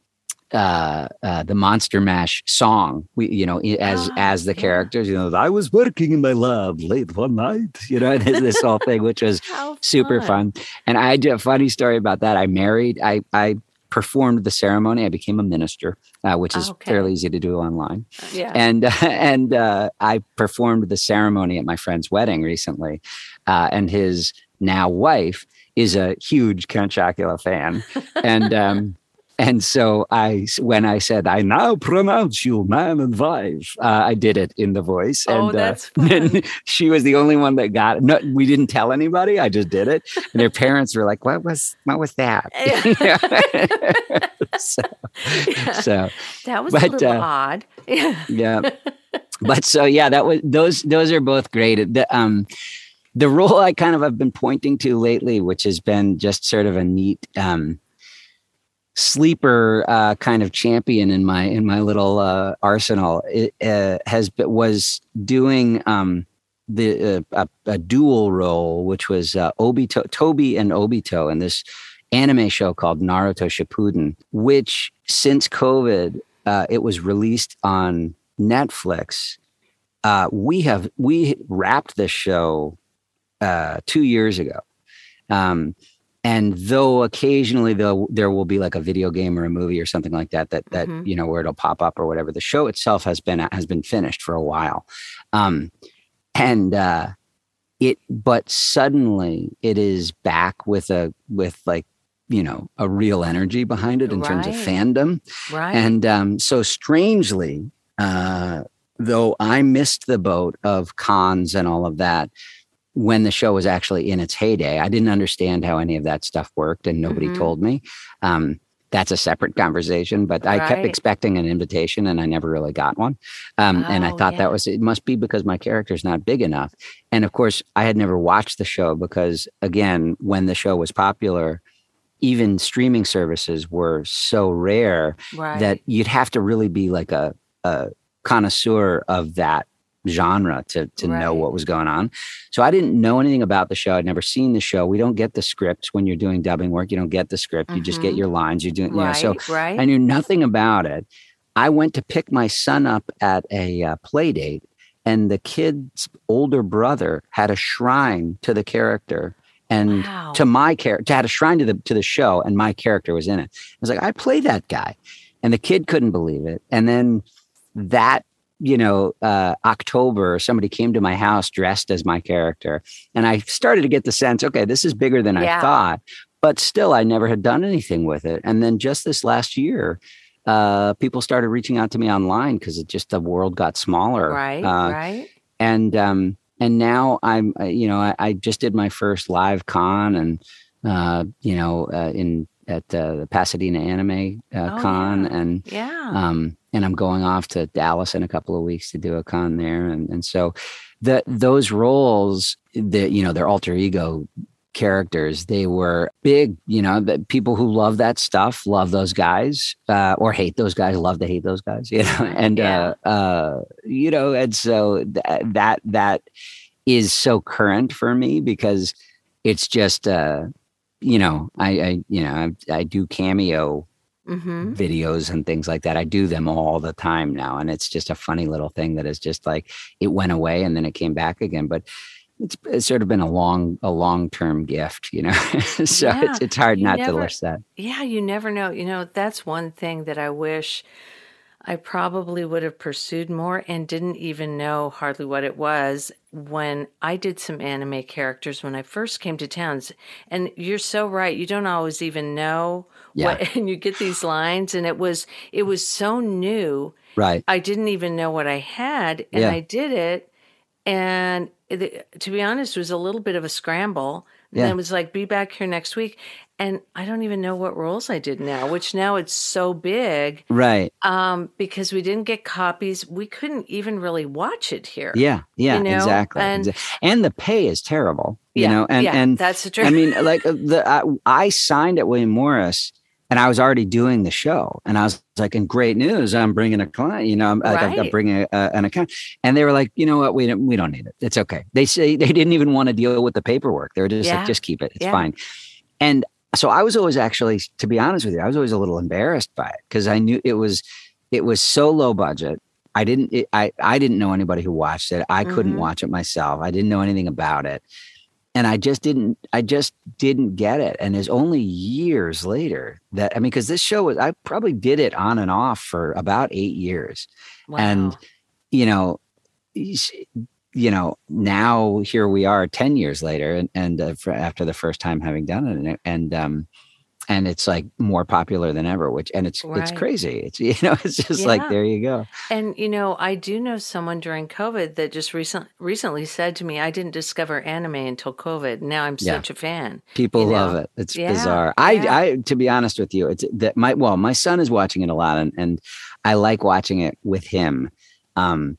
uh, uh, the Monster Mash song. We, you know, as oh, as the yeah. characters, you know, I was working in my lab late one night, you know, this whole thing, which was super fun. And I do a funny story about that. I married. I I performed the ceremony. I became a minister, uh, which is okay. fairly easy to do online. Yeah. And and uh, I performed the ceremony at my friend's wedding recently, uh, and his now wife is a huge Count Chocula fan, and um, and so I, when I said, "I now pronounce you man and wife," uh, I did it in the voice, oh, and that's uh, she was the only one that got it. No, we didn't tell anybody. I just did it, and their parents were like, "What was what was that?" so, yeah. so, that was but, a little uh, odd. yeah, but so yeah, that was those. Those are both great. The, um, the role I kind of have been pointing to lately, which has been just sort of a neat um, sleeper uh, kind of champion in my in my little uh, arsenal, it, uh, has was doing um, the uh, a, a, dual role, which was uh, Obito, Tobi and Obito in this anime show called Naruto Shippuden, which since COVID, uh, it was released on Netflix. we have we wrapped this show two years ago. Um, and though occasionally though there will be like a video game or a movie or something like that that that mm-hmm. you know where it'll pop up or whatever, the show itself has been has been finished for a while, um, and uh, it but suddenly it is back with a with like you know a real energy behind it in right. terms of fandom, right? And um, so strangely, uh, though I missed the boat of cons and all of that when the show was actually in its heyday. I didn't understand how any of that stuff worked, and nobody mm-hmm. told me. Um, that's a separate conversation, but right. I kept expecting an invitation and I never really got one. Um, oh, and I oh, thought yeah. that was, it must be because my character's not big enough. And of course, I had never watched the show because, again, when the show was popular, even streaming services were so rare right. that you'd have to really be like a, a connoisseur of that genre to to right. know what was going on. So I didn't know anything about the show. I'd never seen the show. We don't get the scripts when you're doing dubbing work. You don't get the script. Mm-hmm. You just get mm-hmm. your lines. You're doing, you right, know. So right. I knew nothing about it. I went to pick my son up at a uh, play date, and the kid's older brother had a shrine to the character and wow. to my character had a shrine to the to the show and my character was in it i was like i play that guy and the kid couldn't believe it and then that you know, uh, October, somebody came to my house dressed as my character. And I started to get the sense, okay, this is bigger than yeah. I thought. But still, I never had done anything with it. And then just this last year, uh, people started reaching out to me online because it just the world got smaller. Right. Uh, right. And um, and now I'm, uh, you know, I, I, just did my first live con, and uh, you know, uh, in at uh, the Pasadena Anime uh, oh, Con, yeah. and yeah, um, and I'm going off to Dallas in a couple of weeks to do a con there, and and so the those roles that you know their alter ego characters. They were big, you know, the people who love that stuff, love those guys, uh, or hate those guys, love to hate those guys, you know, and, yeah. uh, uh, you know, and so th- that, that is so current for me because it's just, uh, you know, I, I you know, I, I do cameo mm-hmm. videos and things like that. I do them all the time now. And it's just a funny little thing that is just like, it went away and then it came back again. But, it's, it's sort of been a long a long term gift, you know. so yeah, it's it's hard not never, to list that. Yeah, you never know. You know, that's one thing that I wish I probably would have pursued more and didn't even know hardly what it was when I did some anime characters when I first came to towns. And you're so right. You don't always even know yeah. what and you get these lines and it was it was so new. Right. I didn't even know what I had and yeah. I did it and it, to be honest, it was a little bit of a scramble. Yeah. And it was like, be back here next week. And I don't even know what roles I did now, which now it's so big. Right. Um, because we didn't get copies. We couldn't even really watch it here. Yeah. Yeah. You know? Exactly. And, and the pay is terrible. You yeah, know, and, yeah, and that's the truth. I mean, like uh, the, I, I signed at William Morris and I was already doing the show, and I was like, "In great news, I'm bringing a client. You know, I'm, right. like, I'm bringing a, an account." And they were like, "You know what? We don't, we don't need it. It's okay." They say they didn't even want to deal with the paperwork. They were just yeah. like, "Just keep it. It's fine." And so I was always actually, to be honest with you, I was always a little embarrassed by it because I knew it was it was so low budget. I didn't it, I I didn't know anybody who watched it. I mm-hmm. couldn't watch it myself. I didn't know anything about it and I just didn't I just didn't get it. And it's only years later that I mean, because this show was I probably did it on and off for about eight years. Wow. And you know, you know, now here we are 10 years later and, and uh, after the first time having done it and, and um and it's like more popular than ever which and it's right. it's crazy it's you know it's just yeah. like there you go and you know i do know someone during covid that just recent, recently said to me i didn't discover anime until covid now i'm yeah. such a fan people love know? it it's yeah. bizarre i i to be honest with you it's that my well my son is watching it a lot and and i like watching it with him um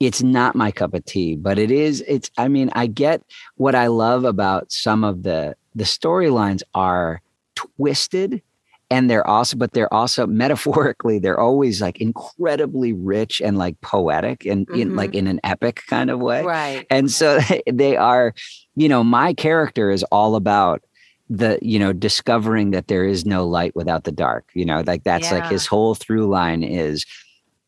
it's not my cup of tea but it is it's i mean i get what i love about some of the the storylines are twisted and they're also but they're also metaphorically they're always like incredibly rich and like poetic and mm-hmm. in like in an epic kind of way right and so they are you know my character is all about the you know discovering that there is no light without the dark you know like that's yeah. like his whole through line is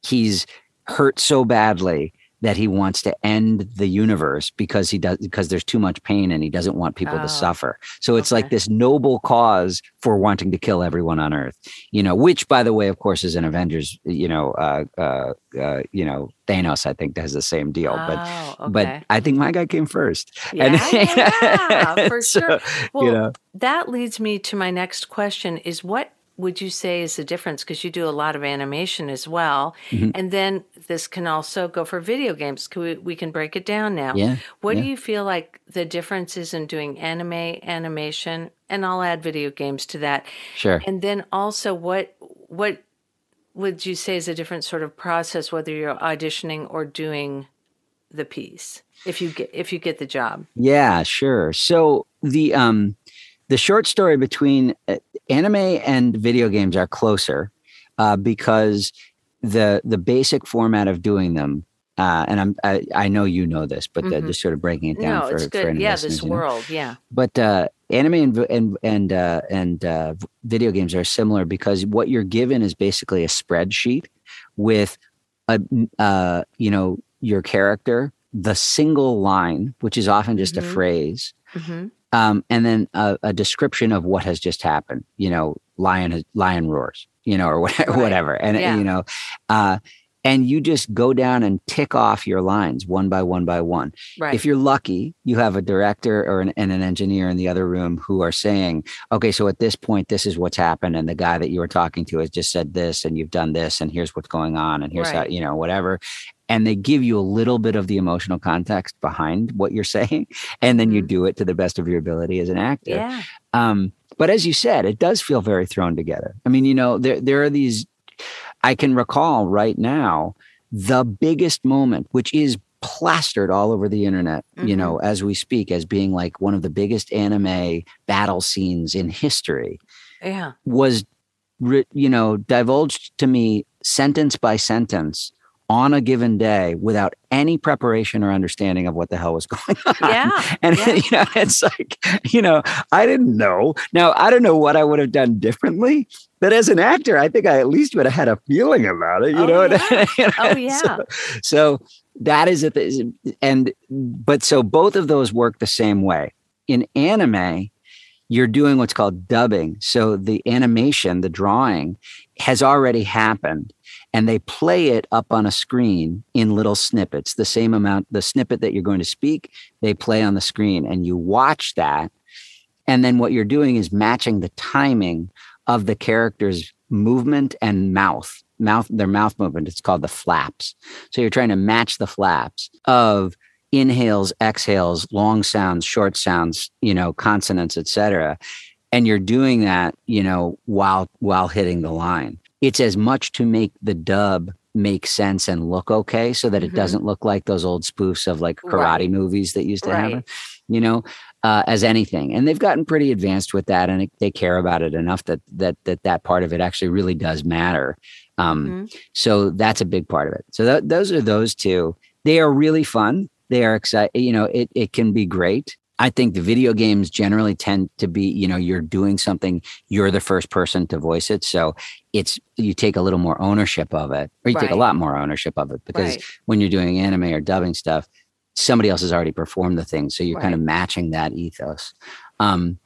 he's hurt so badly that he wants to end the universe because he does because there's too much pain and he doesn't want people oh, to suffer. So it's okay. like this noble cause for wanting to kill everyone on Earth. You know, which by the way, of course, is an Avengers. You know, uh, uh, uh, you know, Thanos I think does the same deal. Oh, but okay. but I think my guy came first. Yeah, and, yeah for so, sure. Well, you know. that leads me to my next question: Is what would you say is the difference? Because you do a lot of animation as well. Mm-hmm. And then this can also go for video games. Can we, we can break it down now. Yeah. What yeah. do you feel like the difference is in doing anime, animation, and I'll add video games to that. Sure. And then also what what would you say is a different sort of process whether you're auditioning or doing the piece if you get if you get the job? Yeah, sure. So the um the short story between uh, anime and video games are closer uh, because the the basic format of doing them uh, and I'm I, I, know you know this, but mm-hmm. just sort of breaking it down no, for, it's good. for yeah, this world, know? yeah. But uh, anime and and and uh, and uh, video games are similar because what you're given is basically a spreadsheet with a uh, you know your character, the single line, which is often just mm-hmm. a phrase, mm-hmm um, and then a, a, description of what has just happened. You know, lion lion roars. You know, or whatever, right. whatever. and yeah. you know, uh, and you just go down and tick off your lines one by one by one. Right. If you're lucky, you have a director or an, and an engineer in the other room who are saying, "Okay, so at this point, this is what's happened, and the guy that you were talking to has just said this, and you've done this, and here's what's going on, and here's right. how you know whatever." And they give you a little bit of the emotional context behind what you're saying, and then mm-hmm. you do it to the best of your ability as an actor. Yeah. Um, but as you said, it does feel very thrown together. I mean, you know, there there are these I can recall right now the biggest moment, which is plastered all over the internet, mm-hmm. you know, as we speak, as being like one of the biggest anime battle scenes in history. Yeah. Was, you know, divulged to me sentence by sentence on a given day without any preparation or understanding of what the hell was going on. Yeah. And yeah. you know, it's like, you know, I didn't know. Now I don't know what I would have done differently, but as an actor, I think I at least would have had a feeling about it, you oh, know? Yeah. you know? Oh yeah. So, so that is it. And but so both of those work the same way. In anime, you're doing what's called dubbing. So the animation, the drawing has already happened and they play it up on a screen in little snippets, the same amount, the snippet that you're going to speak, they play on the screen and you watch that. And then what you're doing is matching the timing of the character's movement and mouth, mouth, their mouth movement. It's called the flaps. So you're trying to match the flaps of inhales, exhales, long sounds, short sounds, you know, consonants, etc. And you're doing that, you know, while while hitting the line it's as much to make the dub make sense and look okay so that it mm-hmm. doesn't look like those old spoofs of like karate right. movies that used to right. have you know, uh, as anything. And they've gotten pretty advanced with that and it, they care about it enough that, that, that that part of it actually really does matter. Um, mm-hmm. So that's a big part of it. So th- those are those two. They are really fun. They are excited. You know, it, it can be great. I think the video games generally tend to be, you know, you're doing something, you're the first person to voice it. So it's, you take a little more ownership of it, or you right. take a lot more ownership of it because right. when you're doing anime or dubbing stuff, somebody else has already performed the thing. So you're right. kind of matching that ethos. Um,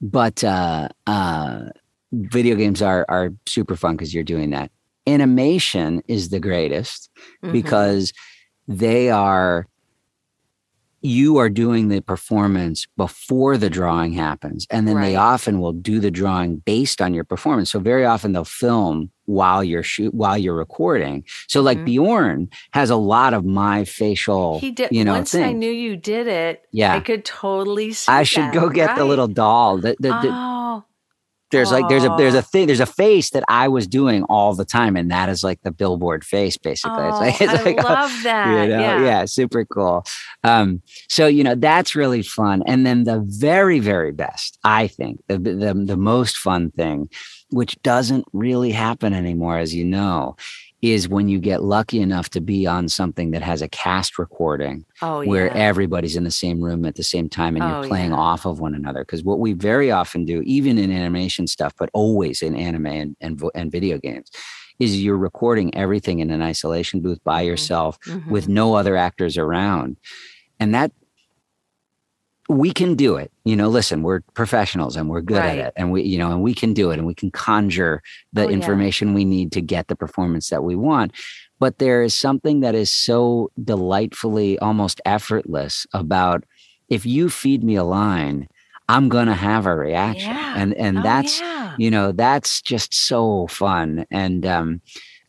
but uh, uh, video games are, are super fun because you're doing that. Animation is the greatest mm-hmm. because they are you are doing the performance before the drawing happens and then right. they often will do the drawing based on your performance so very often they'll film while you're shoot while you're recording so like mm-hmm. bjorn has a lot of my facial he did you know once thing. i knew you did it yeah i could totally i should that. go get right. the little doll the, the, the, oh there's like there's a there's a thing there's a face that I was doing all the time, and that is like the billboard face, basically. Oh, it's like, it's I like, love that. You know, yeah. yeah, super cool. Um, so you know that's really fun. And then the very very best, I think, the the, the most fun thing, which doesn't really happen anymore, as you know, is when you get lucky enough to be on something that has a cast recording oh, where yeah. everybody's in the same room at the same time and oh, you're playing yeah. off of one another. Because what we very often do, even in animation stuff, but always in anime and, and, and video games, is you're recording everything in an isolation booth by mm-hmm. yourself mm-hmm. with no other actors around. And that we can do it. You know, listen, we're professionals and we're good right. at it. And we, you know, and we can do it and we can conjure the oh, information yeah. we need to get the performance that we want. But there is something that is so delightfully almost effortless about if you feed me a line, I'm gonna have a reaction. Yeah. And and oh, that's yeah. you know, that's just so fun. And um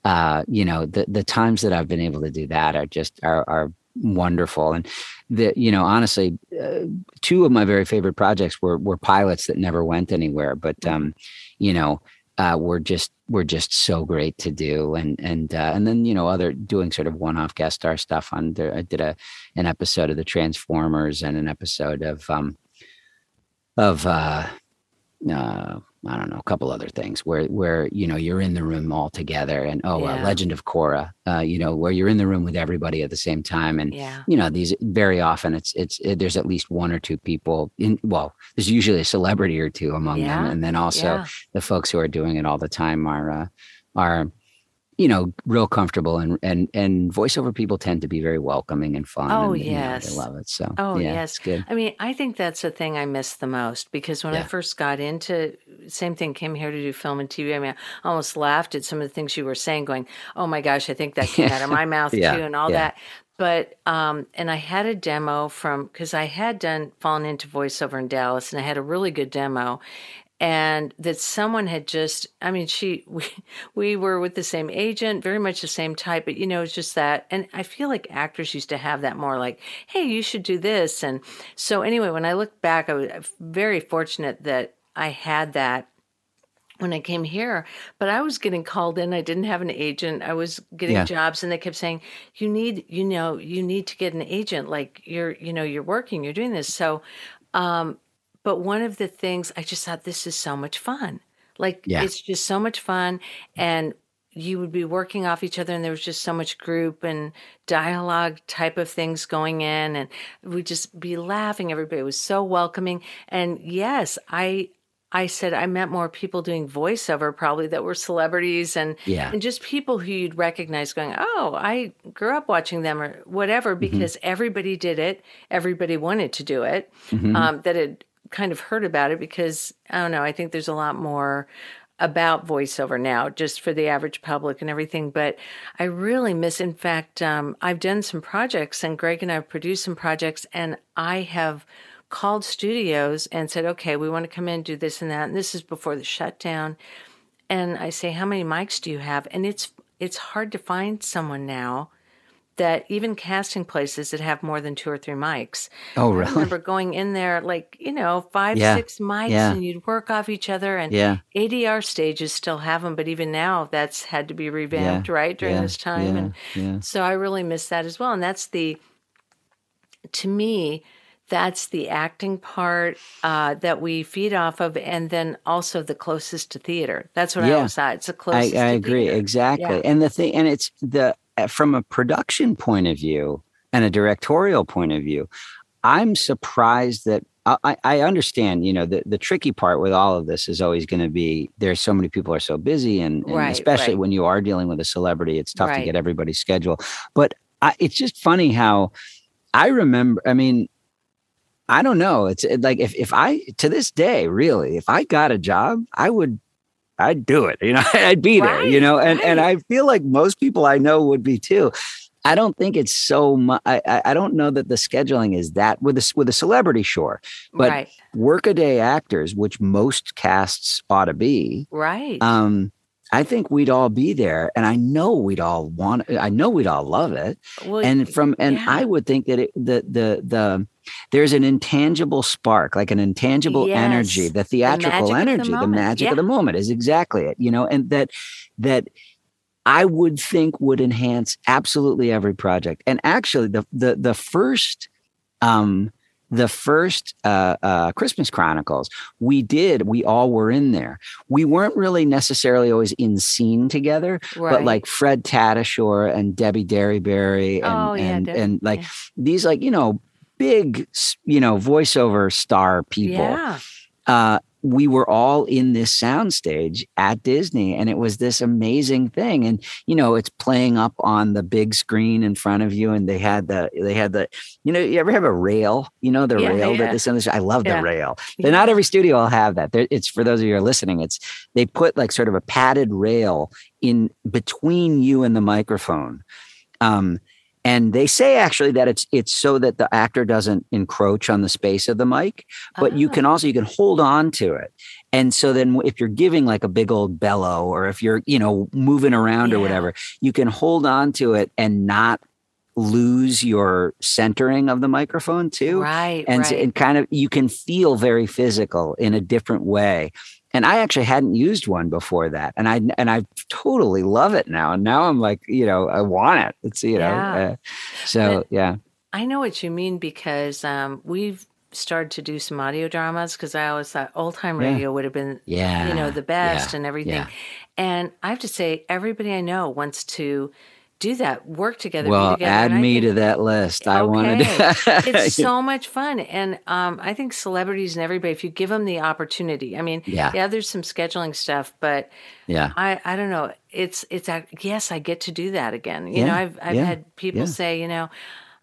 uh, you know, the the times that I've been able to do that are just are are wonderful. And the you know honestly uh, two of my very favorite projects were were pilots that never went anywhere but mm-hmm. um you know uh were just were just so great to do and and uh, and then you know other doing sort of one-off guest star stuff on there i did a an episode of the transformers and an episode of um of uh uh I don't know, a couple other things where where you know you're in the room all together, and oh, yeah. uh, Legend of Korra, uh, you know, where you're in the room with everybody at the same time, and yeah. you know these very often it's it's it, there's at least one or two people in. Well, there's usually a celebrity or two among yeah. them, and then also the folks who are doing it all the time are uh, are you know, real comfortable and and and voiceover people tend to be very welcoming and fun. Oh and, yes, you know, they love it. So oh yeah, yes, good. I mean, I think that's the thing I miss the most because when yeah. I first got into same thing, came here to do film and TV. I mean, I almost laughed at some of the things you were saying, going, "Oh my gosh, I think that came out of my mouth yeah. too," and all yeah. that. But um, and I had a demo from because I had done fallen into voiceover in Dallas, and I had a really good demo, and that someone had just i mean she we, we were with the same agent very much the same type but you know it's just that and i feel like actors used to have that more like hey you should do this and so anyway when i look back i was very fortunate that i had that when I came here, but I was getting called in. I didn't have an agent. I was getting yeah. jobs and they kept saying, you need, you know, you need to get an agent. Like you're, you know, you're working, you're doing this. So, um, but one of the things I just thought this is so much fun. Like yeah. it's just so much fun. And you would be working off each other and there was just so much group and dialogue type of things going in and we'd just be laughing everybody was so welcoming and yes i I said I met more people doing voiceover probably that were celebrities and yeah. and just people who you'd recognize going, oh, I grew up watching them or whatever mm-hmm. because mm-hmm. everybody did it, everybody wanted to do it. Mm-hmm. Um, that had kind of heard about it because I don't know. I think there's a lot more about voiceover now, just for the average public and everything. But I really miss. In fact, um, I've done some projects, and Greg and I have produced some projects, and I have called studios and said, okay, we want to come in and do this and that. And this is before the shutdown. And I say, how many mics do you have? And it's it's hard to find someone now that even casting places that have more than two or three mics. Oh, really? I remember going in there like, you know, five, yeah. six mics yeah. and you'd work off each other. And yeah. ADR stages still have them, but even now that's had to be revamped, right, during this time. And so I really miss that as well. And that's the, to me, that's the acting part uh, that we feed off of, and then also the closest to theater. That's what yeah. I always thought. It's the closest. I, I agree theater. exactly, yeah. and the thing, and it's the Uh, from a production point of view and a directorial point of view. I'm surprised that I, I understand, you know, the, the tricky part with all of this is always going to be there's so many people are so busy, and, and right, especially right. when you are dealing with a celebrity, it's tough right. to get everybody's schedule. But I, it's just funny how I remember. I mean, I don't know. It's like if if I to this day, really, if I got a job, I would I'd do it. You know, I'd be right, there, you know, and, right. and I feel like most people I know would be too. I don't think it's so much. I, I don't know that the scheduling is that with a, with a celebrity, sure, but right. workaday actors, which most casts ought to be, right? Um, I think we'd all be there, and I know we'd all want. I know we'd all love it, well, and from and yeah. I would think that it, the the the there's an intangible spark, like an intangible yes. energy, the theatrical the energy, the, the magic yeah. of the moment is exactly it, you know, and that that I would think would enhance absolutely every project. And actually the the the first um the first uh, uh, Christmas Chronicles, we did, we all were in there. We weren't really necessarily always in scene together, right. but like Fred Tatasciore and Debbie Derryberry and, oh, yeah, and, and like yeah. these, like, you know, big, you know, voiceover star people. Yeah. Uh, we were all in this soundstage at Disney, and it was this amazing thing. And you know, it's playing up on the big screen in front of you, and they had the they had the you know, you ever have a rail? You know, the yeah, rail yeah. that this this. I love yeah. the rail. But not every studio will have that. it's for those of you who are listening. It's they put like sort of a padded rail in between you and the microphone. Um, and they say actually that it's it's so that the actor doesn't encroach on the space of the mic but you can ah. also you can hold on to it and so then if you're giving like a big old bellow or if you're you know moving around yeah. or whatever you can hold on to it and not lose your centering of the microphone too right and, right. and kind of you can feel very physical in a different way and I actually hadn't used one before that, and I and I totally love it now. And now I'm like, you know, I want it. It's you know, yeah. uh, so but yeah. I know what you mean because um, we've started to do some audio dramas because I always thought old time radio yeah. would have been, yeah, you know, the best yeah. and everything. And I have to say, everybody I know wants to do that, work together. Well, together. add me think, to that list. I want to do It's so much fun. And um, I think celebrities and everybody, if you give them the opportunity, I mean, yeah, yeah there's some scheduling stuff, but yeah, I, I don't know. It's, it's, a, yes, I get to do that again. You yeah. know, I've, I've yeah. had people say, you know,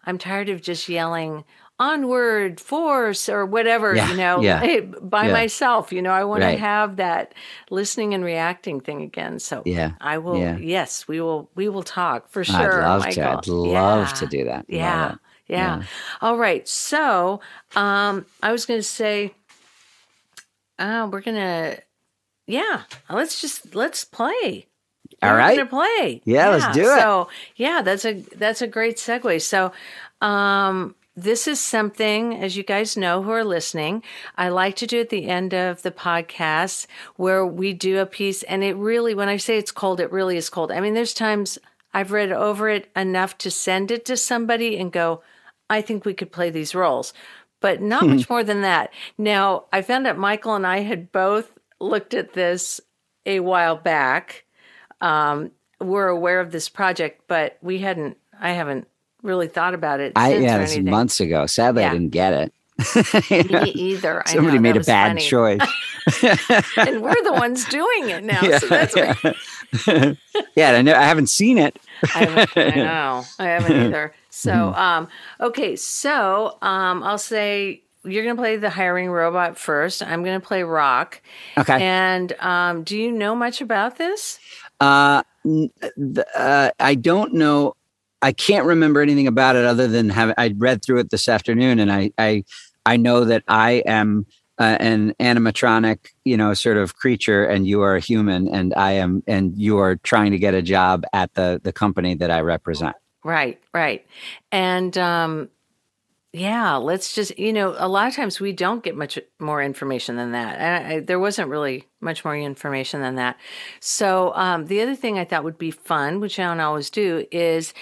I'm tired of just yelling onward force or whatever yeah, you know yeah, by yeah. myself you know i want right. to have that listening and reacting thing again so yeah i will yes we will we will talk for sure i'd love Michael. to i'd love to do that yeah yeah. all right so um i was going to say uh we're going to yeah let's just let's play all we're right. Gonna play. Yeah, let's do it. So yeah, that's a that's a great segue. So um this is something, as you guys know who are listening, I like to do at the end of the podcast where we do a piece. And it really, when I say it's cold, it really is cold. I mean, there's times I've read over it enough to send it to somebody and go, I think we could play these roles, but not much more than that. Now, I found out Michael and I had both looked at this a while back. Um, we're aware of this project, but we hadn't, I haven't really thought about it. I yeah, this months ago. Sadly, yeah. I didn't get it. Me either. Somebody know, made a bad funny. choice, and we're the ones doing it now. Yeah, so that's yeah. yeah, I know. I haven't seen it. I, I, know. I haven't either. So, mm-hmm. um, okay. So, um, I'll say you're going to play the hiring robot first. I'm going to play Rock. Okay. And um, do you know much about this? Uh, the, uh, I don't know I can't remember anything about it other than have I read through it this afternoon, and I I I know that I am uh, an animatronic, you know, sort of creature, and you are a human, and I am, and you are trying to get a job at the the company that I represent. Right, right, and um, yeah, let's just you know, a lot of times we don't get much more information than that. I, I, there wasn't really much more information than that. So um, the other thing I thought would be fun, which I don't always do, is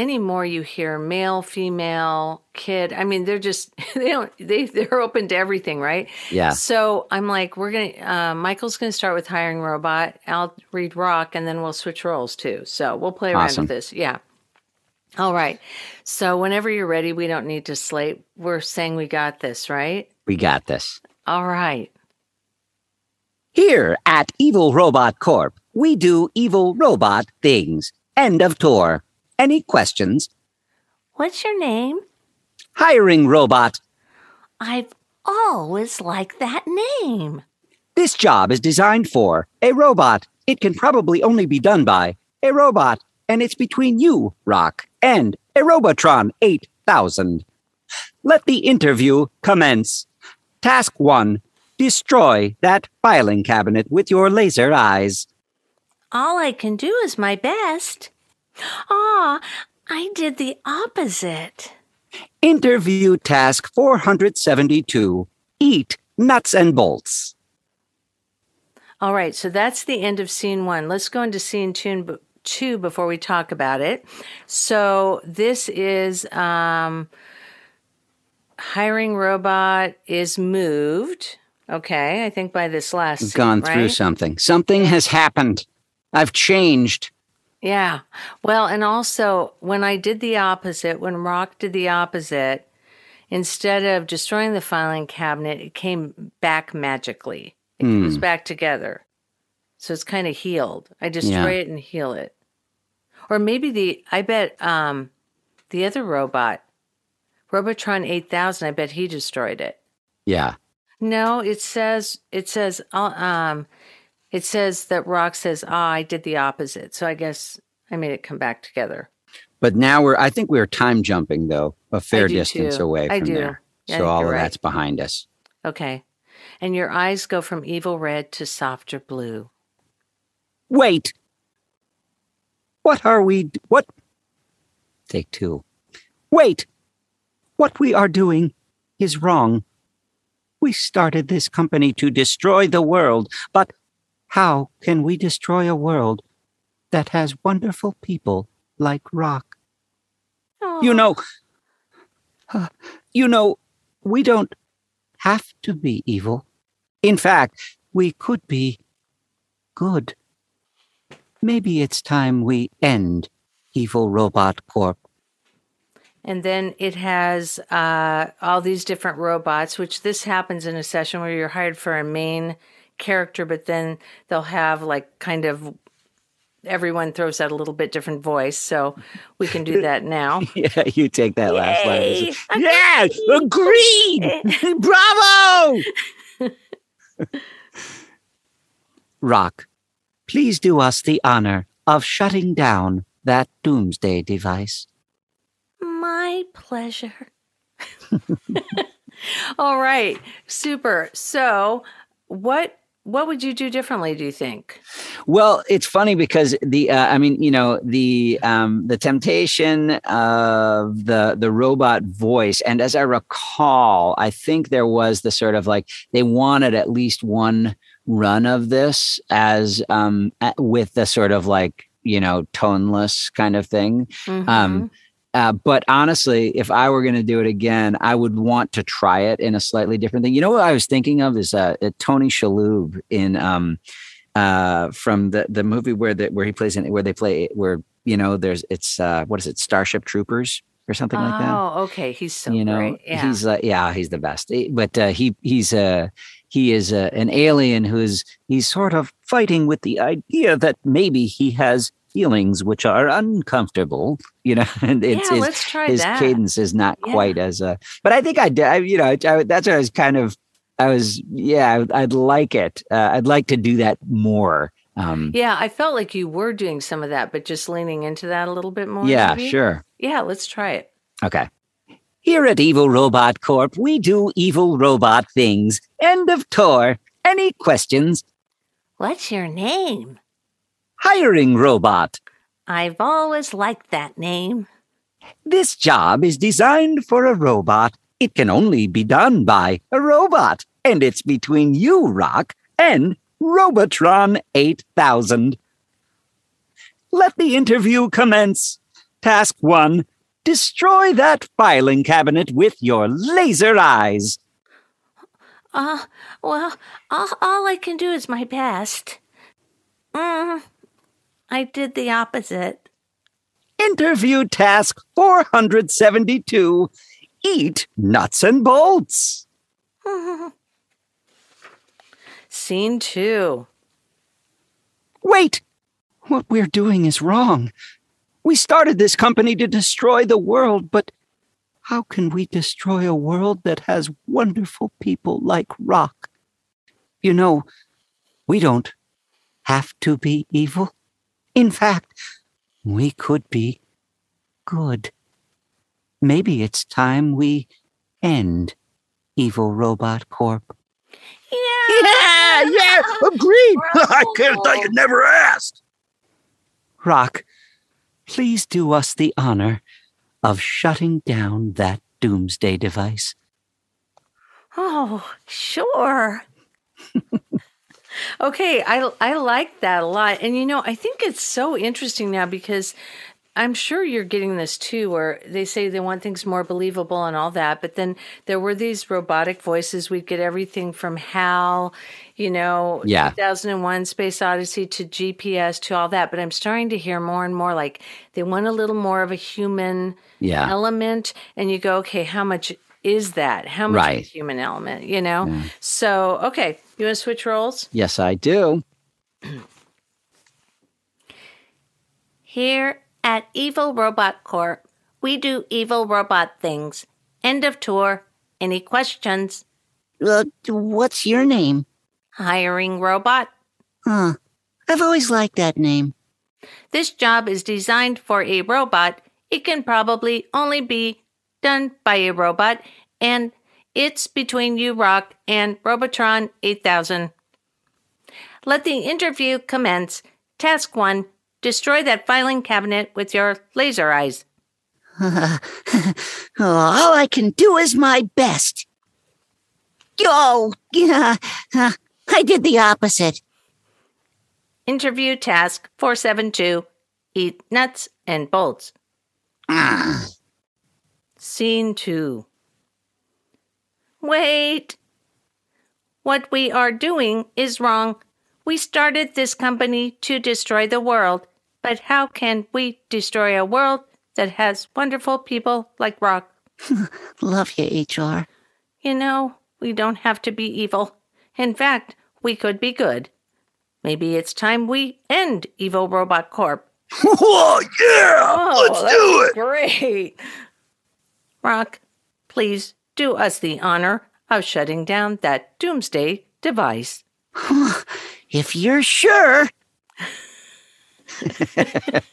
anymore you hear male female kid i mean they're just they don't they they're open to everything right? Yeah. So i'm like we're gonna uh, michael's gonna start with hiring robot. I'll read rock and then we'll switch roles too. So we'll play around awesome. with this. Yeah. All right. So whenever you're ready we don't need to slate. We're saying we got this right? We got this. All right. Here at evil robot corp we do evil robot things. End of tour any questions? What's your name? Hiring Robot. I've always liked that name. This job is designed for a robot. It can probably only be done by a robot, and it's between you, Rock, and a Robotron 8000. Let the interview commence. Task 1 Destroy that filing cabinet with your laser eyes. All I can do is my best. Ah, I did the opposite. Interview task 472 Eat nuts and bolts. All right, so that's the end of scene one. Let's go into scene two, two before we talk about it. So this is um, hiring robot is moved. Okay, I think by this last scene, gone right? through something. Something has happened. I've changed. Yeah. Well, and also when I did the opposite, when Rock did the opposite, instead of destroying the filing cabinet, it came back magically. It mm. goes back together. So it's kind of healed. I destroy yeah. it and heal it. Or maybe the I bet um the other robot, Robotron 8000, I bet he destroyed it. Yeah. No, it says it says uh, um it says that Rock says, "Ah, I did the opposite." So I guess I made it come back together. But now we're I think we're time jumping though, a fair distance too. away from there. Yeah, so all of right. that's behind us. Okay. And your eyes go from evil red to softer blue. Wait. What are we what Take 2. Wait. What we are doing is wrong. We started this company to destroy the world, but how can we destroy a world that has wonderful people like Rock? Aww. You know, uh, you know, we don't have to be evil. In fact, we could be good. Maybe it's time we end Evil Robot Corp. And then it has uh, all these different robots, which this happens in a session where you're hired for a main character, but then they'll have like kind of everyone throws out a little bit different voice, so we can do that now. yeah, you take that Yay! last line. Yes, agreed. Bravo. Rock, please do us the honor of shutting down that doomsday device. My pleasure. All right, super. So, what what would you do differently? Do you think? Well, it's funny because the uh, I mean, you know, the um, the temptation of the the robot voice, and as I recall, I think there was the sort of like they wanted at least one run of this as um, with the sort of like you know toneless kind of thing. Mm-hmm. Um, uh, but honestly, if I were going to do it again, I would want to try it in a slightly different thing. You know what I was thinking of is uh, Tony Shalhoub in um, uh, from the the movie where the, where he plays in where they play where you know there's it's uh, what is it Starship Troopers or something oh, like that. Oh, okay, he's so you know great. Yeah. he's uh, yeah he's the best. But uh, he he's uh, he is uh, an alien who's he's sort of fighting with the idea that maybe he has feelings which are uncomfortable you know and it's yeah, let's try his that. cadence is not yeah. quite as uh but i think i did I, you know I, that's what i was kind of i was yeah i'd like it uh, i'd like to do that more um. Yeah i felt like you were doing some of that but just leaning into that a little bit more yeah maybe? sure. Yeah let's try it. Okay. Here at evil robot corp we do evil robot things. End of tour. Any questions? What's your name hiring robot. I've always liked that name. This job is designed for a robot. It can only be done by a robot. And it's between you, Rock, and Robotron 8000. Let the interview commence. Task 1 Destroy that filing cabinet with your laser eyes. Uh, well, all, all I can do is my best. Mm, I did the opposite. Interview task 472 Eat nuts and bolts. Scene two. Wait! What we're doing is wrong. We started this company to destroy the world, but how can we destroy a world that has wonderful people like Rock? You know, we don't have to be evil. In fact, we could be good. Maybe it's time we end Evil Robot Corp. Yeah, yeah, yeah agreed. I could, I could never asked. Rock, please do us the honor of shutting down that doomsday device. Oh, sure. Okay, I I like that a lot. And you know, I think it's so interesting now because I'm sure you're getting this too, where they say they want things more believable and all that. But then there were these robotic voices. We'd get everything from HAL, you know, yeah. 2001 Space Odyssey to GPS to all that. But I'm starting to hear more and more like they want a little more of a human yeah. element. And you go, okay, how much is that? How much right. human element, you know? Yeah. So, okay, you want to switch roles? Yes, I do. Here at Evil Robot Corp, we do evil robot things. End of tour. Any questions? Uh, what's your name? Hiring Robot. Huh. I've always liked that name. This job is designed for a robot. It can probably only be done by a robot, and it's between you, Rock, and Robotron 8000. Let the interview commence. Task 1 Destroy that filing cabinet with your laser eyes. Uh, all I can do is my best. Oh, yeah, uh, I did the opposite. Interview task 472 Eat nuts and bolts. Ah. Scene 2 Wait! What we are doing is wrong. We started this company to destroy the world, but how can we destroy a world that has wonderful people like Rock? Love you, HR. You know, we don't have to be evil. In fact, we could be good. Maybe it's time we end Evil Robot Corp. Oh, yeah! Oh, Let's do it! Great! Rock, please do us the honor of shutting down that doomsday device. if you're sure. that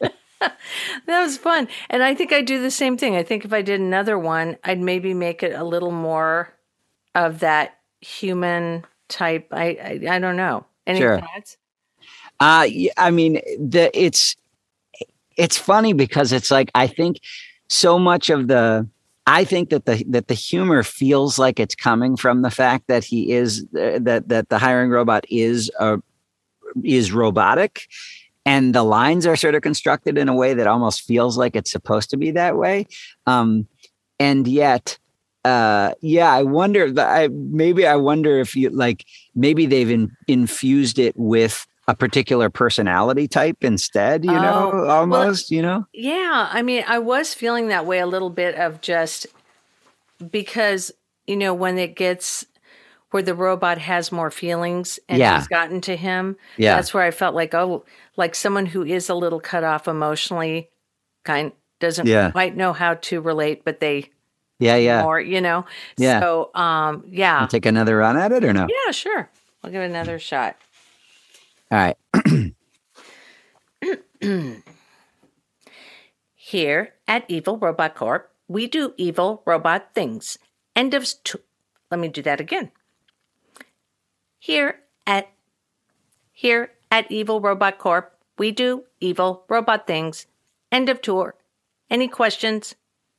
was fun. And I think I'd do the same thing. I think if I did another one, I'd maybe make it a little more of that human type. I I, I don't know. Any sure. thoughts? Uh, I mean, the it's it's funny because it's like I think so much of the I think that the that the humor feels like it's coming from the fact that he is uh, that that the hiring robot is a is robotic. And the lines are sort of constructed in a way that almost feels like it's supposed to be that way. Um, and yet uh, yeah i wonder i maybe i wonder if you like maybe they've in, infused it with a particular personality type instead, you oh, know, almost, well, you know? Yeah. I mean, I was feeling that way a little bit of just because, you know, when it gets where the robot has more feelings and yeah. he's gotten to him, yeah. that's where I felt like, oh, like someone who is a little cut off emotionally, kind doesn't yeah. quite know how to relate, but they yeah, yeah. More, you know. Yeah. So, um, yeah. I'll take another run at it or no? Yeah, sure. I'll give it another shot. All right. Here at Evil Robot Corp, we do evil robot things. End of st- Let me do that again. Here at here at Evil Robot Corp, we do evil robot things. End of tour. Any questions?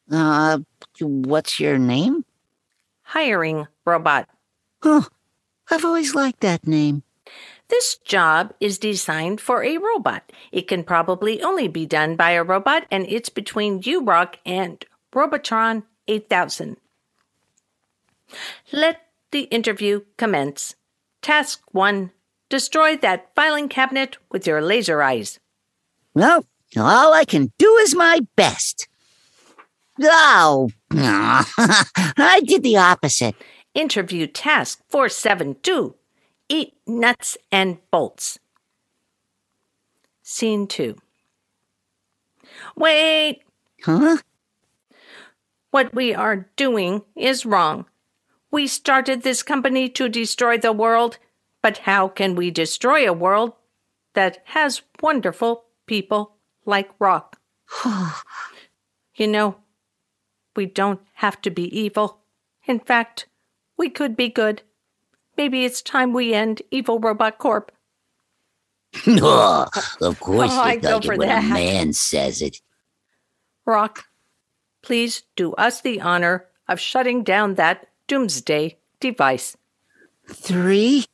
Uh, what's your name? Hiring Robot. Oh, I've always liked that name. This job is designed for a robot. It can probably only be done by a robot, and it's between you Rock and Robotron 8000. Let the interview commence. Task 1 Destroy that filing cabinet with your laser eyes. Well, all I can do is my best. Oh, I did the opposite. Interview task 472 eat nuts and bolts. Scene two. Wait! Huh? What we are doing is wrong. We started this company to destroy the world, but how can we destroy a world that has wonderful people like Rock? you know, we don't have to be evil. In fact, we could be good. Maybe it's time we end Evil Robot Corp. oh, of course oh, you like it when that. a man says it. Rock, please do us the honor of shutting down that doomsday device. Three,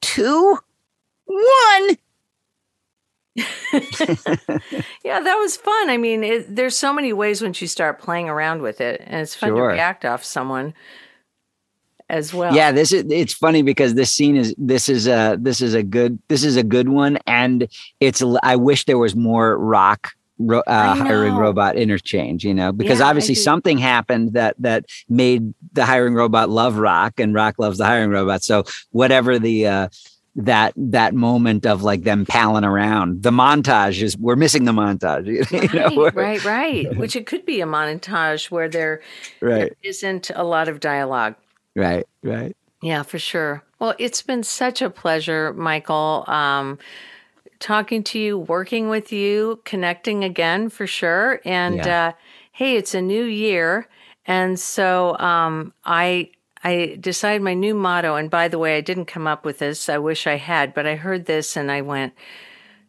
two, one. yeah, that was fun. I mean, it, there's so many ways once you start playing around with it, and it's fun sure. to react off someone as well. Yeah, this is it's funny because this scene is this is a this is a good this is a good one, and it's I wish there was more rock uh, hiring robot interchange you know because yeah, obviously something happened that that made the hiring robot love rock and rock loves the hiring robot. So whatever the uh that that moment of like them palling around the montage is we're missing the montage you know, right, right right which it could be a montage where there, right. there isn't a lot of dialogue Right, right. Yeah, for sure. Well, it's been such a pleasure, Michael. Um, talking to you, working with you, connecting again for sure. And yeah. uh, hey, it's a new year, and so um, I I decided my new motto. And by the way, I didn't come up with this. I wish I had, but I heard this and I went.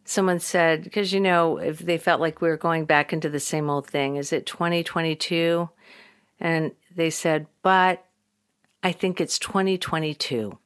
Someone said because you know if they felt like we were going back into the same old thing. Is it 2022? And they said, but I think it's 2022.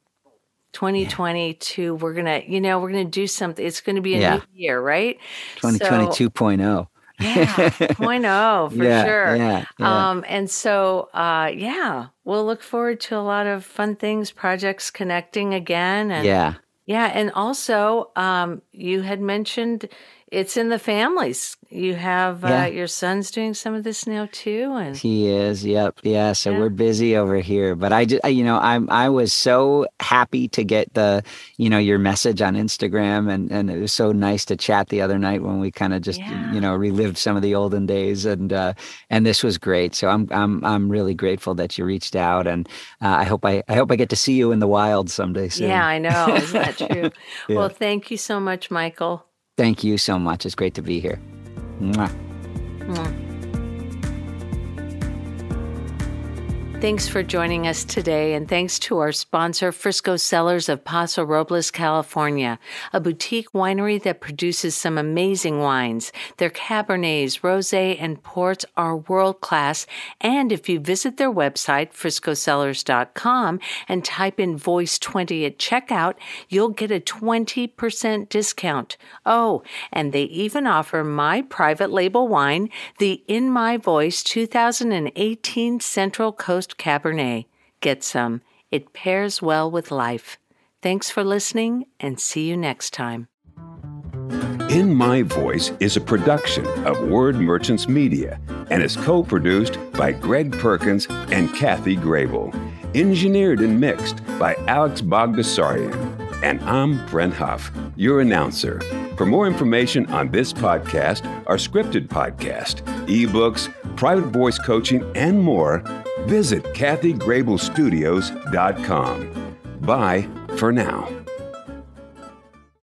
2022 yeah. we're gonna you know we're gonna do something it's gonna be a yeah. new year right 2022.0 so, yeah 0.0 for yeah, sure yeah, yeah. um and so uh yeah we'll look forward to a lot of fun things projects connecting again and yeah yeah and also um you had mentioned it's in the families. You have uh, yeah. uh, your son's doing some of this now too, and he is. Yep, yeah. So yeah. we're busy over here, but I just, you know, I'm I was so happy to get the, you know, your message on Instagram, and and it was so nice to chat the other night when we kind of just, yeah. you know, relived some of the olden days, and uh, and this was great. So I'm I'm I'm really grateful that you reached out, and uh, I hope I I hope I get to see you in the wild someday soon. Yeah, I know. Isn't that true? well, thank you so much, Michael. Thank you so much. It's great to be here. Mwah. Mwah. Thanks for joining us today, and thanks to our sponsor, Frisco Cellars of Paso Robles, California, a boutique winery that produces some amazing wines. Their Cabernets, Rosé, and Ports are world class. And if you visit their website, friscocellars.com, and type in Voice20 at checkout, you'll get a 20% discount. Oh, and they even offer my private label wine, the In My Voice 2018 Central Coast Cabernet. Get some. It pairs well with life. Thanks for listening and see you next time. In My Voice is a production of Word Merchants Media and is co produced by Greg Perkins and Kathy Grable. Engineered and mixed by Alex Bogdasarian. And I'm Brent Huff, your announcer. For more information on this podcast, our scripted podcast, ebooks, private voice coaching, and more, visit KathyGrableStudios.com. Bye for now.